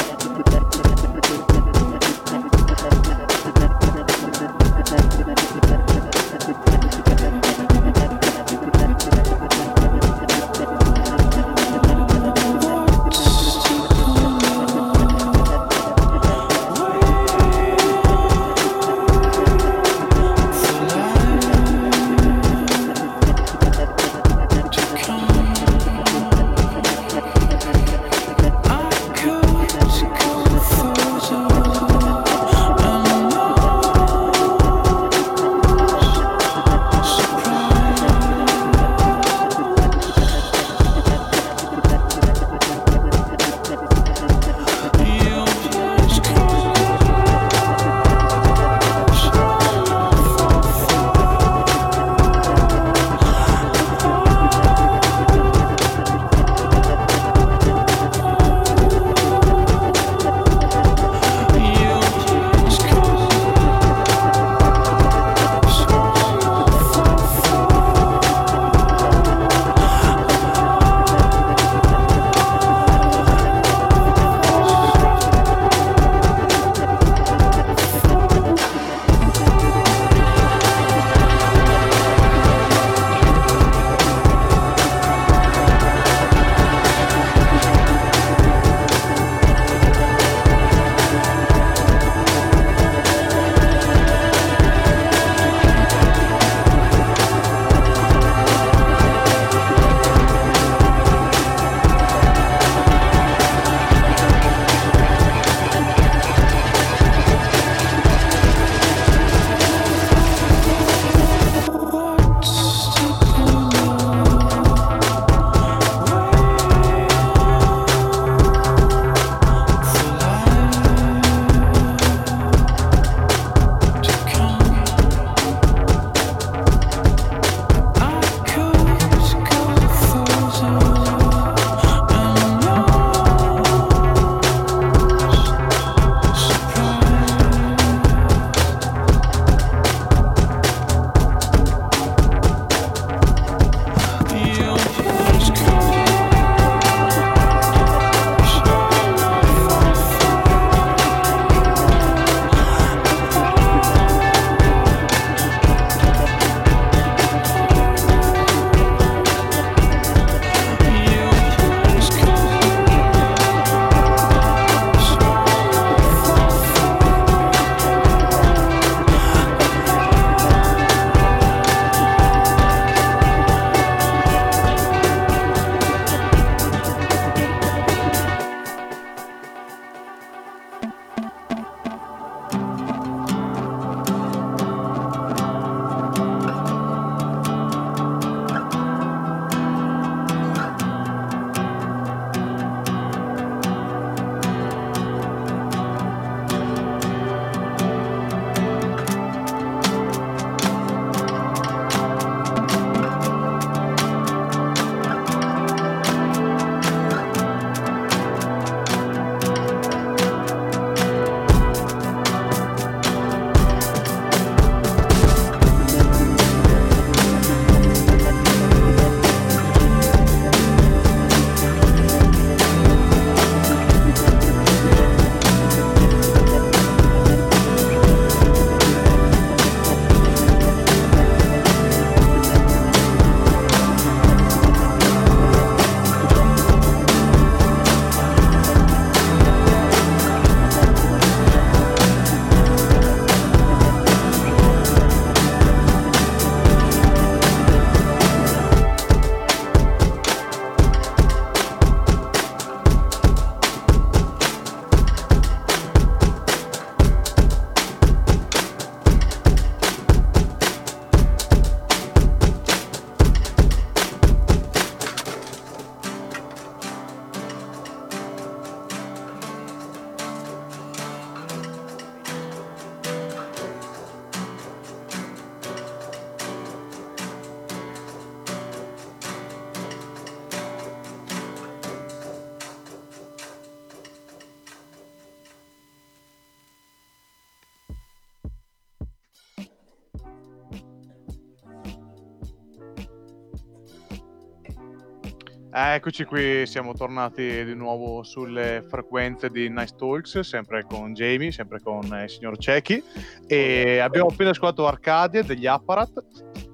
Eccoci qui, siamo tornati di nuovo sulle frequenze di Nice Talks, sempre con Jamie, sempre con eh, il signor Cecchi. E abbiamo appena ascoltato Arcadia degli Apparat,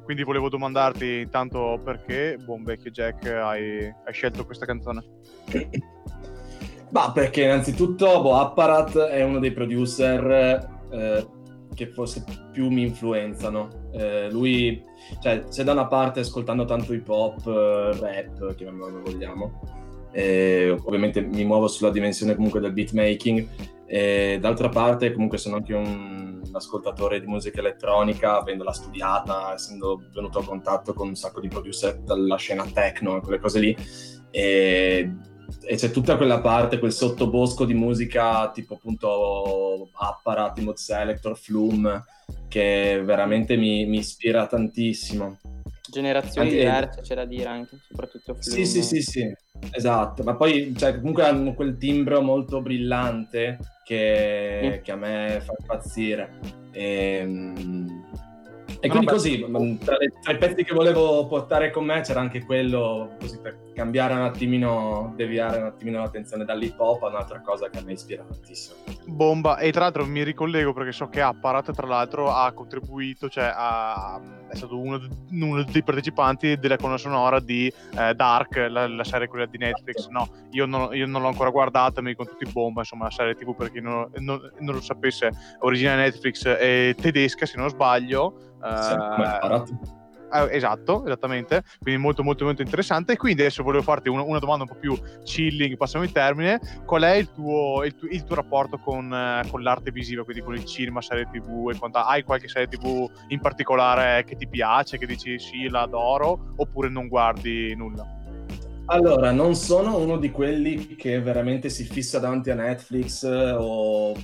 quindi volevo domandarti intanto perché, buon vecchio Jack, hai, hai scelto questa canzone? Ma perché innanzitutto boh, Apparat è uno dei producer eh, che forse più mi influenzano. Eh, lui, cioè, se da una parte ascoltando tanto hip hop, eh, rap, chiamiamolo vogliamo, eh, ovviamente mi muovo sulla dimensione comunque del beatmaking, e d'altra parte comunque sono anche un ascoltatore di musica elettronica, avendola studiata, essendo venuto a contatto con un sacco di producer dalla scena techno e quelle cose lì. E e c'è tutta quella parte, quel sottobosco di musica tipo appunto Apparat, Timot Selector, Flume, che veramente mi, mi ispira tantissimo. Generazioni Anche- diverse c'è da dire anche, soprattutto Sì, sì, sì, sì, esatto, ma poi cioè, comunque hanno quel timbro molto brillante che, Sì. che a me fa impazzire. E, e quindi così, ma tra, le- tra i pezzi che volevo portare con me c'era anche quello, così per cambiare un attimino, deviare un attimino l'attenzione dall'hip hop a un'altra cosa che a me ispira tantissimo. Bomba, e tra l'altro mi ricollego perché so che Apparat tra l'altro ha contribuito, cioè ha- è stato uno, uno dei partecipanti della colonna sonora di eh, Dark, la, la serie quella di Netflix, no, io non, io non l'ho ancora guardata, mi dicono tutti bomba, insomma la serie tv per chi non, non- non lo sapesse, origine Netflix è tedesca se non sbaglio, Sì, eh, eh, esatto, esattamente, quindi molto molto molto interessante. E quindi adesso volevo farti una, una domanda un po' più chilling, passiamo il termine. Qual è il tuo, il tu- il tuo rapporto con, eh, con l'arte visiva, quindi con il cinema, serie tv e quanta- Hai qualche serie tv in particolare che ti piace, che dici sì, la adoro, oppure non guardi nulla? Allora, non sono uno di quelli che veramente si fissa davanti a Netflix eh, o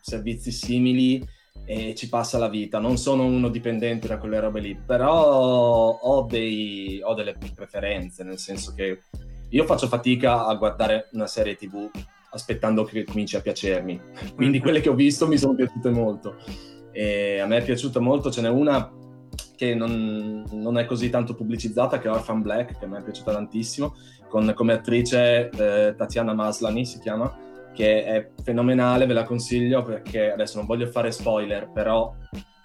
servizi simili e ci passa la vita. Non sono uno dipendente da quelle robe lì, però ho, dei- ho delle preferenze, nel senso che io faccio fatica a guardare una serie TV aspettando che cominci a piacermi. Quindi quelle che ho visto mi sono piaciute molto. E a me è piaciuta molto, ce n'è una che non, non è così tanto pubblicizzata, che è Orphan Black, che a me è piaciuta tantissimo, con come attrice eh, Tatiana Maslany si chiama, che è fenomenale, ve la consiglio perché adesso non voglio fare spoiler, però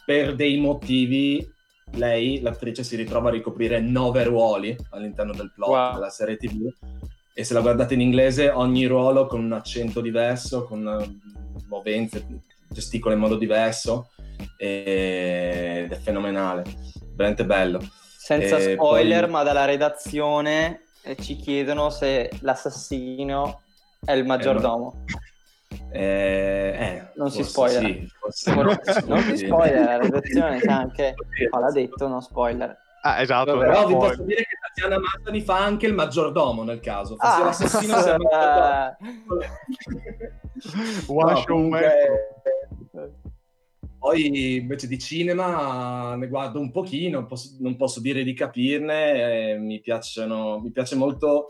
per dei motivi lei, l'attrice, si ritrova a ricoprire nove ruoli all'interno del plot Wow. della serie TV e se la guardate in inglese ogni ruolo con un accento diverso, con eh, movenze, gesticole in modo diverso ed è fenomenale, veramente bello. Senza E spoiler, poi- ma dalla redazione eh, ci chiedono se l'assassino è il maggiordomo. Eh, eh, Non si forse spoilera. sì, forse non si spoiler, la redazione sa anche, qua l'ha detto, non spoiler. Ah, esatto. Però vi spoiler. posso dire che Tatiana Maslany fa anche il maggiordomo nel caso. Fosse Ah, l'assassino sia il maggiordomo. One No, show comunque-. Poi invece di cinema ne guardo un pochino, posso- non posso dire di capirne, eh, mi, piacciono, mi piace molto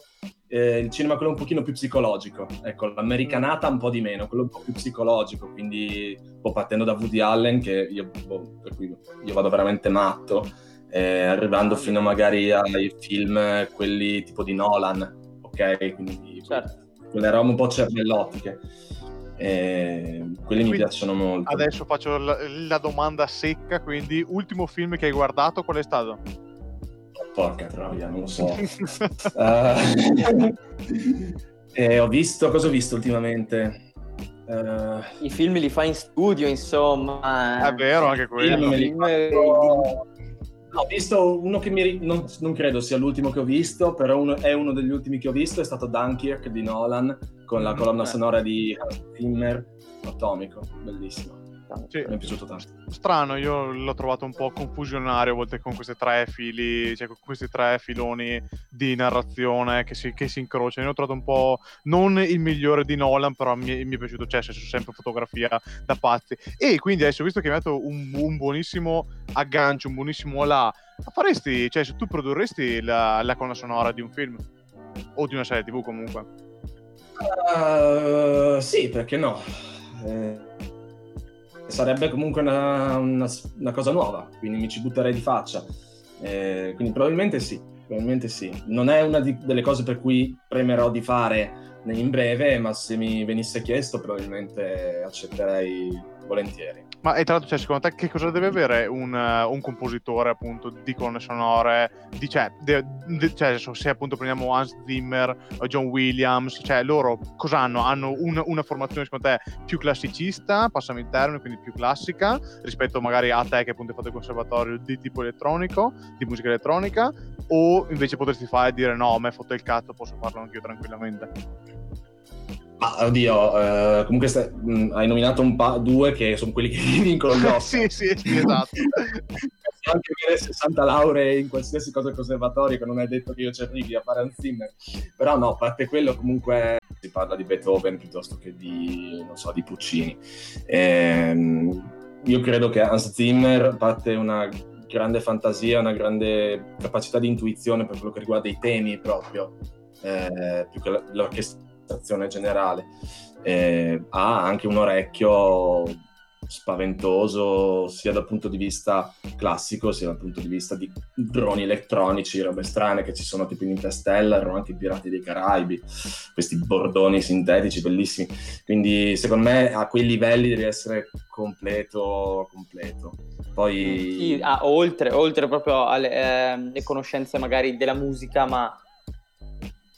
eh, il cinema quello un pochino più psicologico, ecco, l'americanata un po' di meno, quello un po' più psicologico, quindi boh, partendo da Woody Allen, che io, boh, per cui io vado veramente matto, eh, arrivando fino magari ai film, quelli tipo di Nolan, ok? Quindi Certo. quelle robe un po' cervellotiche. Eh, quelli mi Quindi piacciono molto. Adesso faccio la, la domanda secca, quindi ultimo film che hai guardato qual è stato? Porca troia, non lo so. Eh, eh, ho visto, cosa ho visto ultimamente? Eh, I film li fa in studio, insomma. È vero, anche quello. Ho visto uno che mi... Non, non credo sia l'ultimo che ho visto, però uno- è uno degli ultimi che ho visto, è stato Dunkirk di Nolan, con la Mm, colonna eh. sonora di Hans Zimmer, atomico, bellissimo. Sì. Mi è piaciuto tanto. Strano, io l'ho trovato un po' confusionario a volte con questi tre fili, cioè con questi tre filoni di narrazione che si, che si incrociano. Io ho trovato un po' non il migliore di Nolan, però mi, è- mi è piaciuto, cioè, senso, sempre fotografia da pazzi. E quindi adesso, visto che hai dato un, un buonissimo aggancio, un buonissimo là, faresti, cioè, se tu produrresti la, la colonna sonora di un film o di una serie TV comunque. Uh, sì, perché no? Eh, sarebbe comunque una, una- una cosa nuova, quindi mi ci butterei di faccia. Eh, quindi probabilmente sì. probabilmente sì. Non è una di- delle cose per cui premerò di fare in breve, ma se mi venisse chiesto probabilmente accetterei volentieri. Ma e tra l'altro, cioè, secondo te che cosa deve avere un, eh, un compositore appunto di colonne sonore? Di, cioè, de- de- cioè, se appunto prendiamo Hans Zimmer o John Williams, cioè loro cosa hanno? Hanno un- una formazione secondo te più classicista, passami il termine, quindi più classica, rispetto magari a te che appunto hai fatto il conservatorio di tipo elettronico, di musica elettronica, o invece potresti fare e dire no, a me foto il cazzo, posso farlo anch'io tranquillamente? Ma oddio, eh, comunque stai- mh, hai nominato un pa- due che sono quelli che vincono gli Oscar. sì, sì, esatto. Anche avere 60 lauree in qualsiasi cosa al conservatorio, che non è detto che io ci arrivi a fare Hans Zimmer. Però no, a parte quello, comunque si parla di Beethoven piuttosto che di, non so, di Puccini. Ehm, io credo che Hans Zimmer, parte una grande fantasia, una grande capacità di intuizione per quello che riguarda i temi proprio, eh, più che l- l'orchestrazione generale, eh, ha anche un orecchio spaventoso sia dal punto di vista classico sia dal punto di vista di droni elettronici, robe strane che ci sono tipo in Interstellar o anche in Pirati dei Caraibi, questi bordoni sintetici bellissimi. Quindi secondo me a quei livelli devi essere completo, completo. Poi ah, oltre, oltre proprio alle le conoscenze magari della musica, ma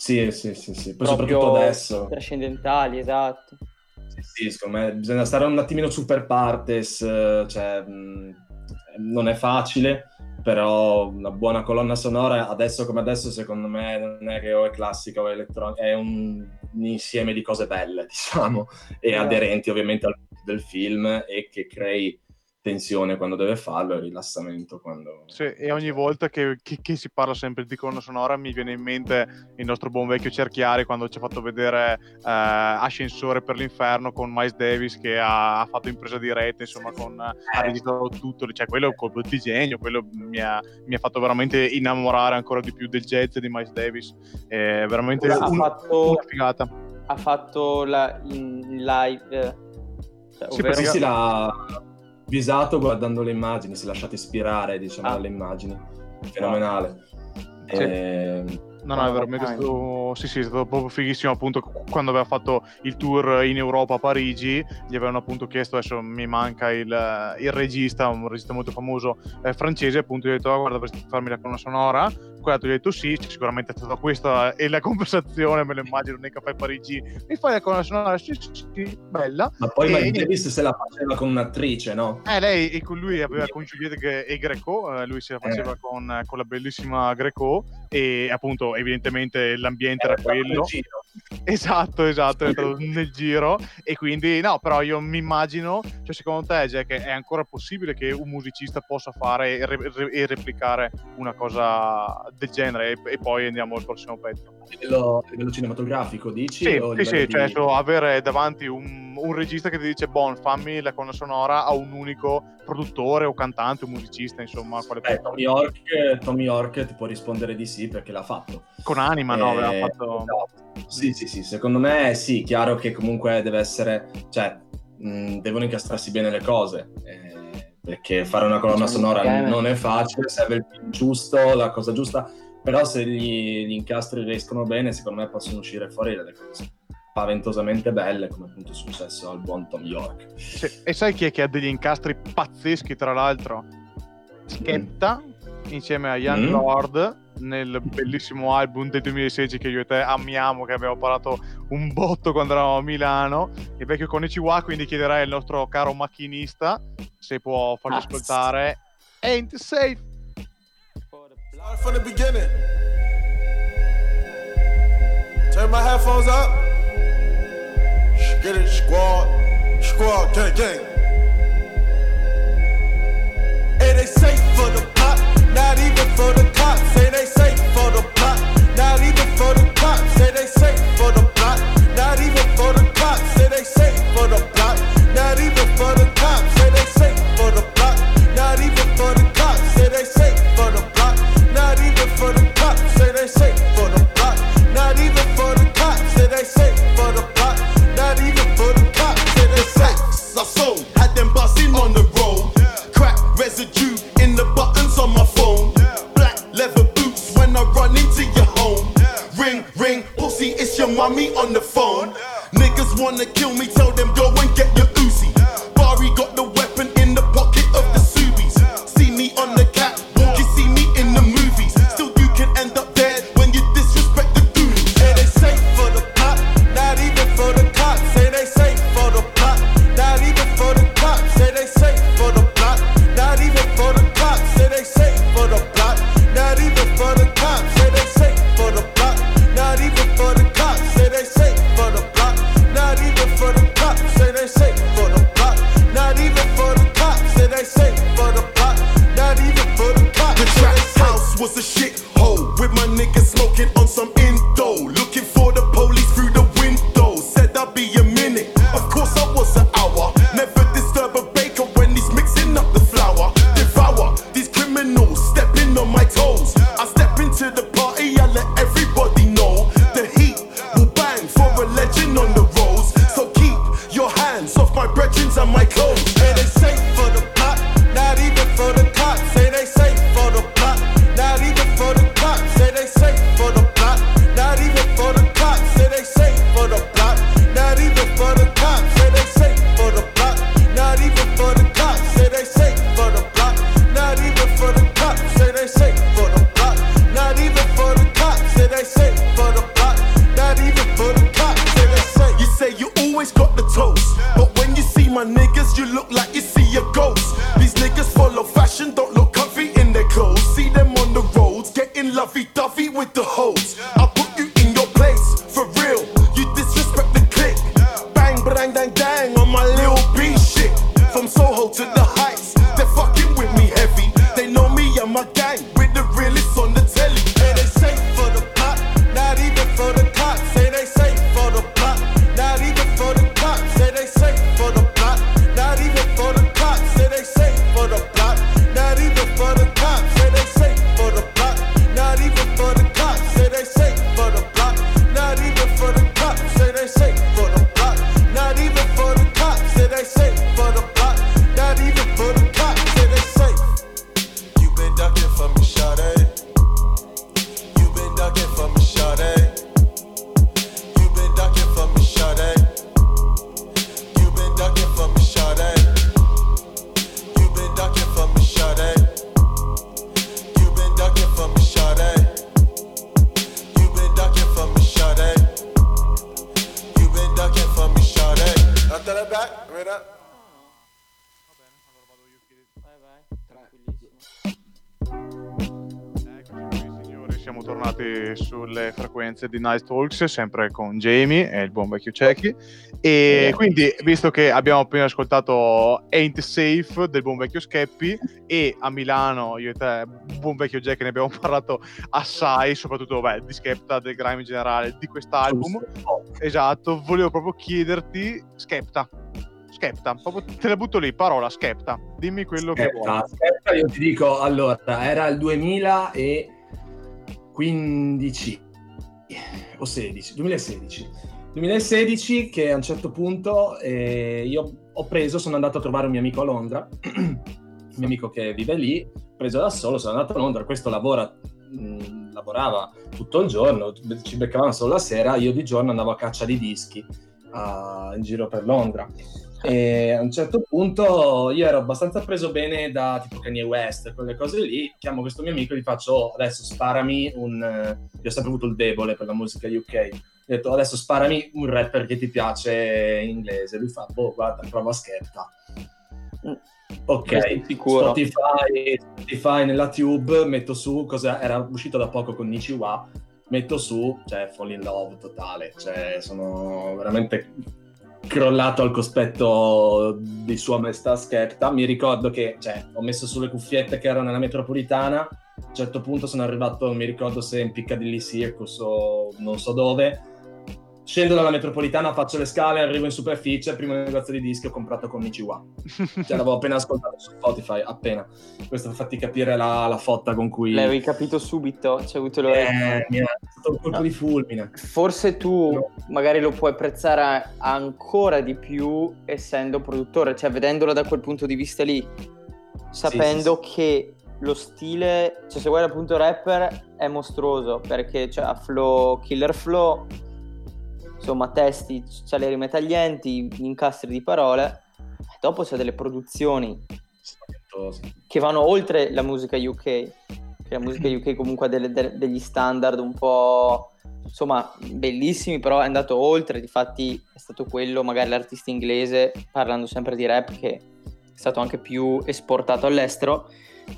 sì, sì, sì, sì. Poi soprattutto adesso. trascendentali, esatto. Sì, secondo me bisogna stare un attimino super partes, eh, cioè mh, non è facile, però una buona colonna sonora adesso come adesso secondo me non è che o è classica o è elettronica, è un, un insieme di cose belle, diciamo, e Esatto. aderenti ovviamente al del film e che crei tensione quando deve farlo e rilassamento quando... Sì, e ogni volta che, che- che si parla sempre di colonna sonora mi viene in mente il nostro buon vecchio Cerchiari quando ci ha fatto vedere eh, Ascensore per l'inferno con Miles Davis che ha, ha fatto impresa diretta, insomma, con, ha registrato tutto, cioè quello è un colpo di genio, quello mi ha, mi ha fatto veramente innamorare ancora di più del jazz di Miles Davis, è veramente Ha un- fatto- una figata. Ha fatto la, in live, eh, cioè, Sì, ovvero- Sì, l'ha visato guardando le immagini, si è lasciato ispirare, diciamo, Ah. dalle immagini. Fenomenale. Sì. Ehm, No, no, è veramente stato, sì, sì, è stato proprio fighissimo appunto quando aveva fatto il tour in Europa a Parigi, gli avevano appunto chiesto, adesso mi manca il, il regista, un regista molto famoso eh, francese, appunto gli ha detto, "Ah, guarda, dovresti farmi la colonna sonora, gli ha detto sì, sicuramente è stata questa e la conversazione, me lo immagino nei caffè parigi, mi fai la colonna? Sì, sì, sì, bella. ma poi E Miles. Davis se la faceva con un'attrice, no? Eh, lei e con lui aveva con Juliette e Greco, eh, lui se la faceva con, con la bellissima Greco e appunto evidentemente l'ambiente era Era quello. Esatto, esatto, è nel giro e quindi no, però io mi immagino, cioè secondo te Jack è ancora possibile che un musicista possa fare e, re- e replicare una cosa del genere e, e poi andiamo al prossimo pezzo. A livello, a livello cinematografico, dici? Sì, sì, sì, cioè di- so, avere davanti un, un regista che ti dice Bon, fammi la colonna sonora a un unico produttore o cantante o musicista, insomma, quale Beh, Tom York, Tom York ti può rispondere di sì perché l'ha fatto. con anima, no? Eh, Aveva fatto... Sì, sì, sì, secondo me sì, chiaro che comunque deve essere, cioè, mh, devono incastrarsi bene le cose, eh, perché fare una colonna Diciamo sonora non è facile, serve il film giusto, la cosa giusta, però se gli, gli incastri riescono bene, secondo me possono uscire fuori delle cose spaventosamente belle, come appunto è successo al buon Tom York. Sì, E sai chi è che ha degli incastri pazzeschi, tra l'altro? Skepta, insieme a Young Mm. Lord, nel bellissimo album del 2016 che io e te amiamo, che abbiamo parlato un botto quando eravamo a Milano, il vecchio Konichiwa, quindi chiederei al nostro caro macchinista se può farci Cazzo. ascoltare Ain't Safe. Start from the beginning. Turn my headphones up. Get it, squad. Squad, gang, gang. It ain't safe for the pop, not even for the cops. Say they safe for the plot, not even for the cops. Say they safe for the plot, not even for the cops. Say they safe for the plot, not even for the cops. Say they safe for the plot, not even for the cops. Say they safe for the plot, not even for the cops. Say they safe for the plot, not even for the cops. Say they safe for the plot, not even for the cops. Say they safe. I sold, had them buzzing on the road. Crack residue in the buttons on my It's your mommy on the phone. Niggas wanna kill me, tell them go and get your Uzi. Barry got the weapon in frequenze di Night Talks, sempre con Jamie e il buon vecchio Cecchi. E quindi, visto che abbiamo appena ascoltato Ain't Safe del buon vecchio Scheppi, e a Milano, io e te, buon vecchio Jack, ne abbiamo parlato assai, soprattutto beh, di Skepta, del grime in generale, di quest'album. Esatto, volevo proprio chiederti, Skepta. Skepta, te la butto lì, parola, Skepta. Dimmi quello che vuoi. Aspetta, io ti dico, allora, era il 2015 o 16, 2016. 2016 che a un certo punto eh, io ho preso, sono andato a trovare un mio amico a Londra, un mio amico che vive lì, preso da solo, sono andato a Londra, questo lavora, mh, lavorava tutto il giorno, ci beccavamo solo la sera, io di giorno andavo a caccia di dischi a- in giro per Londra. E a un certo punto io ero abbastanza preso bene da tipo Kanye West, quelle cose lì. Chiamo questo mio amico e gli faccio "Oh, adesso sparami un. eh, Io ho sempre avuto il debole per la musica UK. Gli ho detto adesso sparami un rapper che ti piace in inglese. Lui fa, boh, guarda, prova Skepta. Ok, Questo sicuro. Spotify, Spotify nella tube, metto su, cosa era uscito da poco con Nichiwa, metto su, cioè fall in love totale, cioè sono veramente crollato al cospetto di sua maestà Skepta. Mi ricordo che cioè, ho messo sulle cuffiette che erano nella metropolitana. A un certo punto sono arrivato, non mi ricordo se in Piccadilly Circus o non so dove. Scendo dalla metropolitana, faccio le scale, arrivo in superficie, primo negozio di dischi ho comprato con Nichiwa. Cioè, l'avevo appena ascoltato su Spotify, appena. Questo per farti capire la, la fotta con cui... L'avevi capito subito, c'è avuto Eh, l'orecchio. mi è stato un colpo di fulmine. Forse tu magari lo puoi apprezzare ancora di più essendo produttore, cioè vedendolo da quel punto di vista lì, sapendo che lo stile, cioè se guardi appunto rapper è mostruoso perché cioè, ha flow, killer flow, insomma testi, c'ha le rime taglienti, incastri di parole. Dopo c'è delle produzioni che vanno oltre la musica UK, la musica UK comunque ha delle- de- degli standard un po' insomma bellissimi, però è andato oltre, difatti è stato quello, magari l'artista inglese, parlando sempre di rap, che è stato anche più esportato all'estero,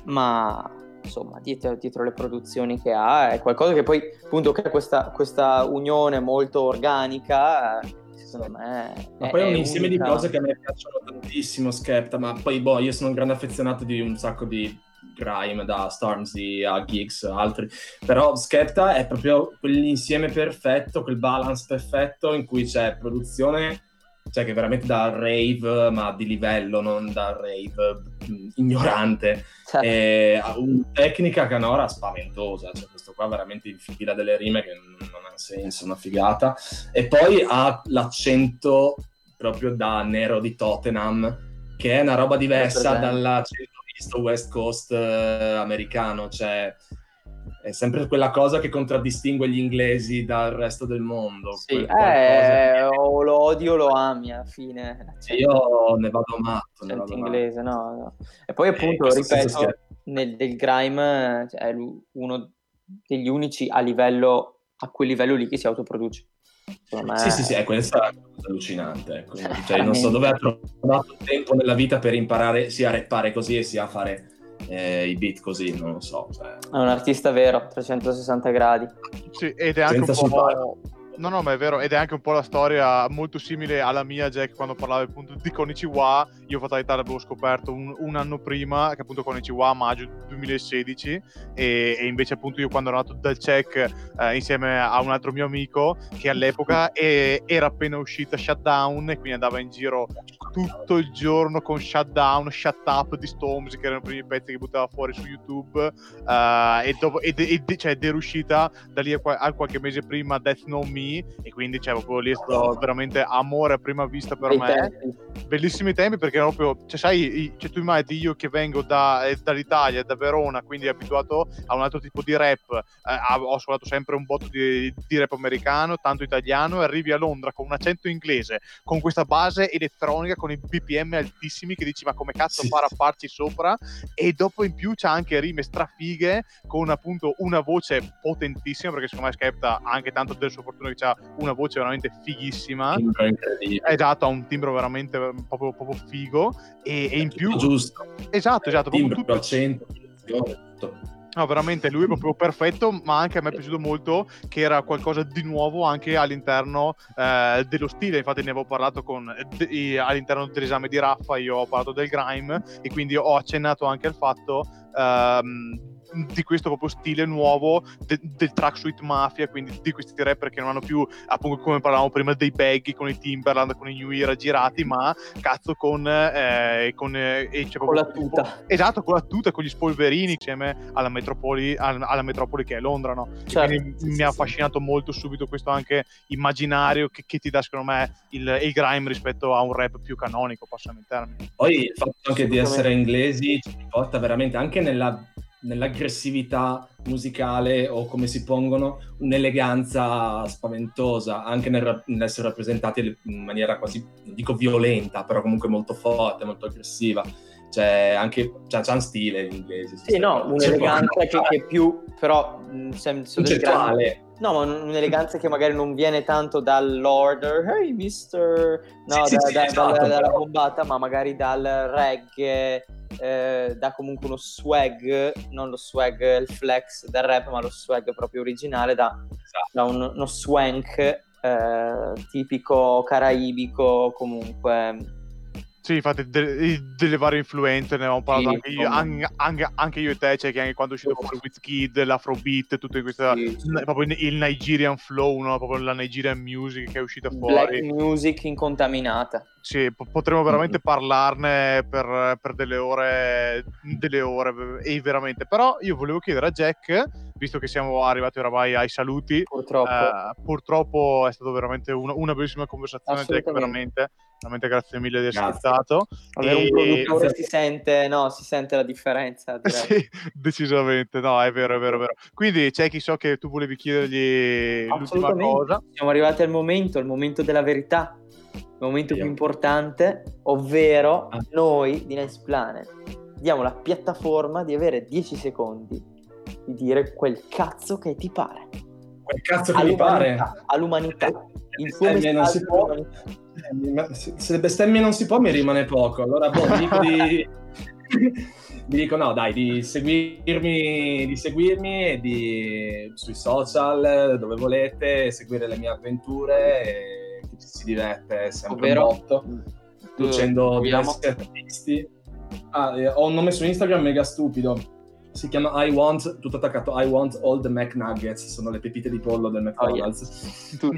ma insomma dietro, dietro le produzioni che ha è qualcosa che poi appunto crea questa, questa unione molto organica, secondo me... Ma poi è un insieme unica. di cose che a me piacciono tantissimo, Skepta, ma poi boh, io sono un grande affezionato di un sacco di grime, da Stormzy a Geeks, altri, però Skepta è proprio quell'insieme perfetto, quel balance perfetto in cui c'è produzione, cioè che veramente da rave, ma di livello, non da rave mh, ignorante, Certo. e ha una tecnica canora spaventosa, cioè questo qua veramente infila delle rime che non non ha senso, una figata, e poi ha l'accento proprio da nero di Tottenham, che è una roba diversa dall'accento visto West Coast eh, americano, cioè è sempre quella cosa che contraddistingue gli inglesi dal resto del mondo. Sì, eh, o lo odi o lo ami alla fine. che- Io ne vado matto, ne vado matto. inglese, no, no. E poi appunto, questo senza ripeto, nel, del grime cioè, è uno degli unici a livello, a quel livello lì che si autoproduce. Me- Sì, sì, sì, è questa è cosa allucinante. Ecco. Cioè, non so dove ha trovato tempo nella vita per imparare sia a rappare così e sia a fare eh, i beat così, non lo so. Cioè, È un artista vero, 360 gradi. Sì, ed è anche Senza un po'. sudare. No, no, ma è vero, ed è anche un po' la storia molto simile alla mia, Jack, quando parlavi appunto di Konichiwa. Io Fatalità l'avevo scoperto un, un anno prima, che appunto Konichiwa a maggio 2016, e, e invece appunto io quando ero nato dal check eh, insieme a un altro mio amico, che all'epoca e- era appena uscita Shutdown, e quindi andava in giro tutto il giorno con Shutdown, Shut Up di Storms, che erano i primi pezzi che buttava fuori su YouTube, eh, e dopo, ed, ed, cioè, ed era uscita da lì a, a qualche mese prima Death Know Me, e quindi cioè, proprio lì è stato veramente amore a prima vista per Bei me. tempi. bellissimi tempi perché proprio, cioè sai, cioè, tu immagini io che vengo da, eh, dall'Italia, da Verona, quindi abituato a un altro tipo di rap, eh, ho suonato sempre un botto di, di rap americano, tanto italiano, e arrivi a Londra con un accento inglese, con questa base elettronica, con i BPM altissimi che dici ma come cazzo Sì, fare a farci sopra, e dopo in più c'ha anche rime strafighe con appunto una voce potentissima, perché secondo me Skepta ha anche tanto del suo fortuna che ha una voce veramente fighissima. timbro incredibile. Esatto, ha un timbro veramente eh, proprio, proprio figo e, e in più... giusto. Esatto, esatto, proprio Timbro, tutto, direzione, tutto. No, veramente lui è proprio perfetto, ma anche a me è piaciuto molto che era qualcosa di nuovo anche all'interno eh, dello stile. Infatti, ne avevo parlato con, de- all'interno dell'esame di Raffa. Io ho parlato del grime e quindi ho accennato anche al fatto. ehm, di questo proprio stile nuovo de- del track suite mafia quindi di questi rapper che non hanno più appunto come parlavamo prima dei baggy con i Timberland con i New Era girati ma cazzo con eh, con, eh, e c'è Con la tuta. Esatto, con la tuta, con gli spolverini insieme alla metropoli, al- alla metropoli che è Londra, no? E Certo, sì, mi sì, ha sì. affascinato molto subito questo anche immaginario che, che ti dà, secondo me, il, il grime rispetto a un rap più canonico, passami il termine. Poi il fatto anche di essere inglesi ci porta veramente anche nella- nell'aggressività musicale o come si pongono un'eleganza spaventosa anche nel nell'essere rappresentati in maniera quasi, non dico violenta, però comunque molto forte, molto aggressiva. Cioè, anche c'ha, c'ha un stile gli inglesi. su Sì, no, un'eleganza Cioè, che, che più, però, nel senso del grande... No, ma un- un'eleganza che magari non viene tanto dall'Lord, hey mister, no, Sì, sì, da- sì, da- esatto, dalla, bombata, ma magari dal reggae, eh, da comunque uno swag, non lo swag, il flex del rap, ma lo swag proprio originale, da, Esatto. da un- uno swank eh, tipico caraibico, comunque... Sì, infatti, de- delle varie influenze, ne avevamo parlato Sì, anche, io, insomma. anche, anche- io e te, cioè che anche quando è uscito fuori Wizkid, l'Afrobeat, tutto questa, Sì, sì. n- proprio il Nigerian flow, no? proprio la Nigerian music che è uscita Black fuori. music incontaminata. Sì, po- potremmo veramente parlarne per, per delle ore, delle ore, e veramente. Però io volevo chiedere a Jack, visto che siamo arrivati oramai ai saluti, Purtroppo. eh, purtroppo è stata veramente una, una bellissima conversazione, Jack, veramente, veramente grazie mille di essere stato. Un E- produttore si sente, no, si sente la differenza. Sì, decisamente, no, è vero, è vero, è vero. Quindi, Cecchi, so che tu volevi chiedergli l'ultima cosa. Siamo arrivati al momento, il momento della verità, il momento più importante, ovvero Ah. noi di Nice Planet diamo la piattaforma di avere 10 secondi di dire quel cazzo che ti pare. Quel cazzo che mi pare. All'umanità, all'umanità. Il tuo non si può. Eh, Se bestemmie non si può, mi rimane poco. Allora, boh, vi dico di. vi dico no, dai, di seguirmi, di seguirmi e di, sui social dove volete, seguire le mie avventure e ci si diverte sempre Ovvero? botto, producendo Proviamo. diversi artisti. Ah, eh, ho un nome su Instagram mega stupido. Si chiama I want, tutto attaccato, I want all the McNuggets, sono le pepite di pollo del McDonald's. Tu-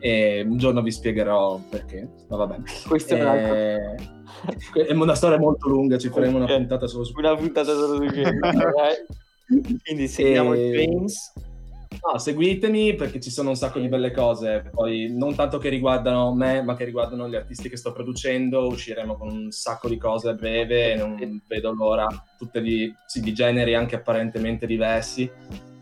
E, e un giorno vi spiegherò perché, ma vabbè. Questo è un altro- Eh, È una storia molto lunga, ci faremo una puntata solo su Una puntata solo su? Quindi seguiamo E- James. No, seguitemi perché ci sono un sacco di belle cose, poi non tanto che riguardano me, ma che riguardano gli artisti che sto producendo, usciremo con un sacco di cose a breve, non vedo l'ora, tutte di, sì, di generi anche apparentemente diversi.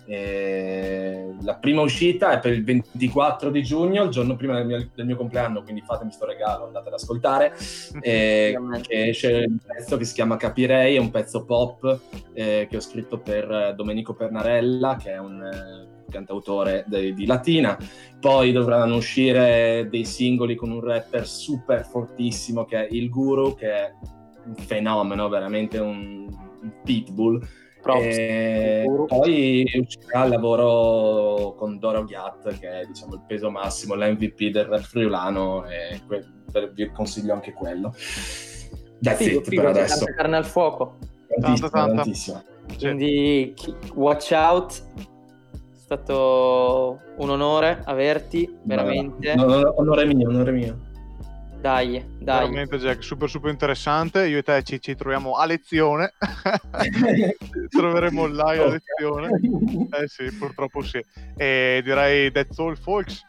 E La prima uscita è per il 24 di giugno, il giorno prima del mio, del mio compleanno, quindi fatemi sto regalo, andate ad ascoltare. Che esce un pezzo che si chiama Capirei, è un pezzo pop eh, che ho scritto per eh, Domenico Pernarella, che è un eh, cantautore de- di Latina. Poi dovranno uscire dei singoli con un rapper super fortissimo che è Il Guru, che è un fenomeno, veramente un, un pitbull. E poi uscirà il lavoro con Doro Ghiat, che è diciamo, il peso massimo, l'MVP del rap friulano, e que- per- vi consiglio anche quello. That's Figo, it figo, per adesso. tanta carne al fuoco. Tantissimo, tantissimo. Quindi watch out. È stato un onore averti, veramente. No, no, no, onore mio, onore mio. Dai, dai. Veramente, Jack, super, super interessante. Io e te ci, ci troviamo a lezione. Troveremo online a lezione. Eh sì, purtroppo sì. E direi that's all, folks.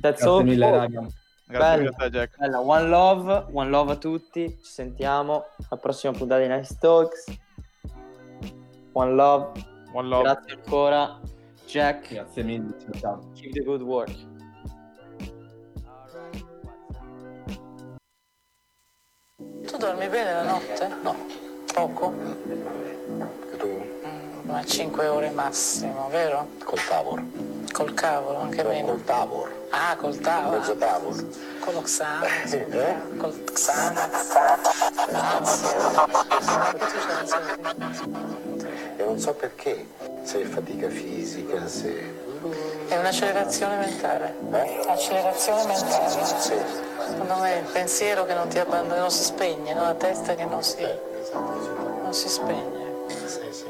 That's Grazie all, mille, folks. raga. Grazie Bella. a te, Jack. Bella, one love, one love a tutti. Ci sentiamo alla prossima puntata di Nice Talks. One love. One love. Grazie ancora, Jack. Grazie mille, ciao. Keep the good work. Tu dormi bene la notte? No. Poco? Tu? Mm, Ma 5 ore massimo, vero? Col Tavor. Col cavolo, anche meno. Col Tavor. Ah, col tavolo. Mezzo Tavor. Con lo Xanax. Eh? Col Xanax. E non so perché. Se è fatica fisica, se... È un'accelerazione mentale. Eh? Accelerazione mentale. Sì. Secondo me il pensiero che non ti abbandona, non si spegne, no? la testa che non si, non si spegne. Sì, sì.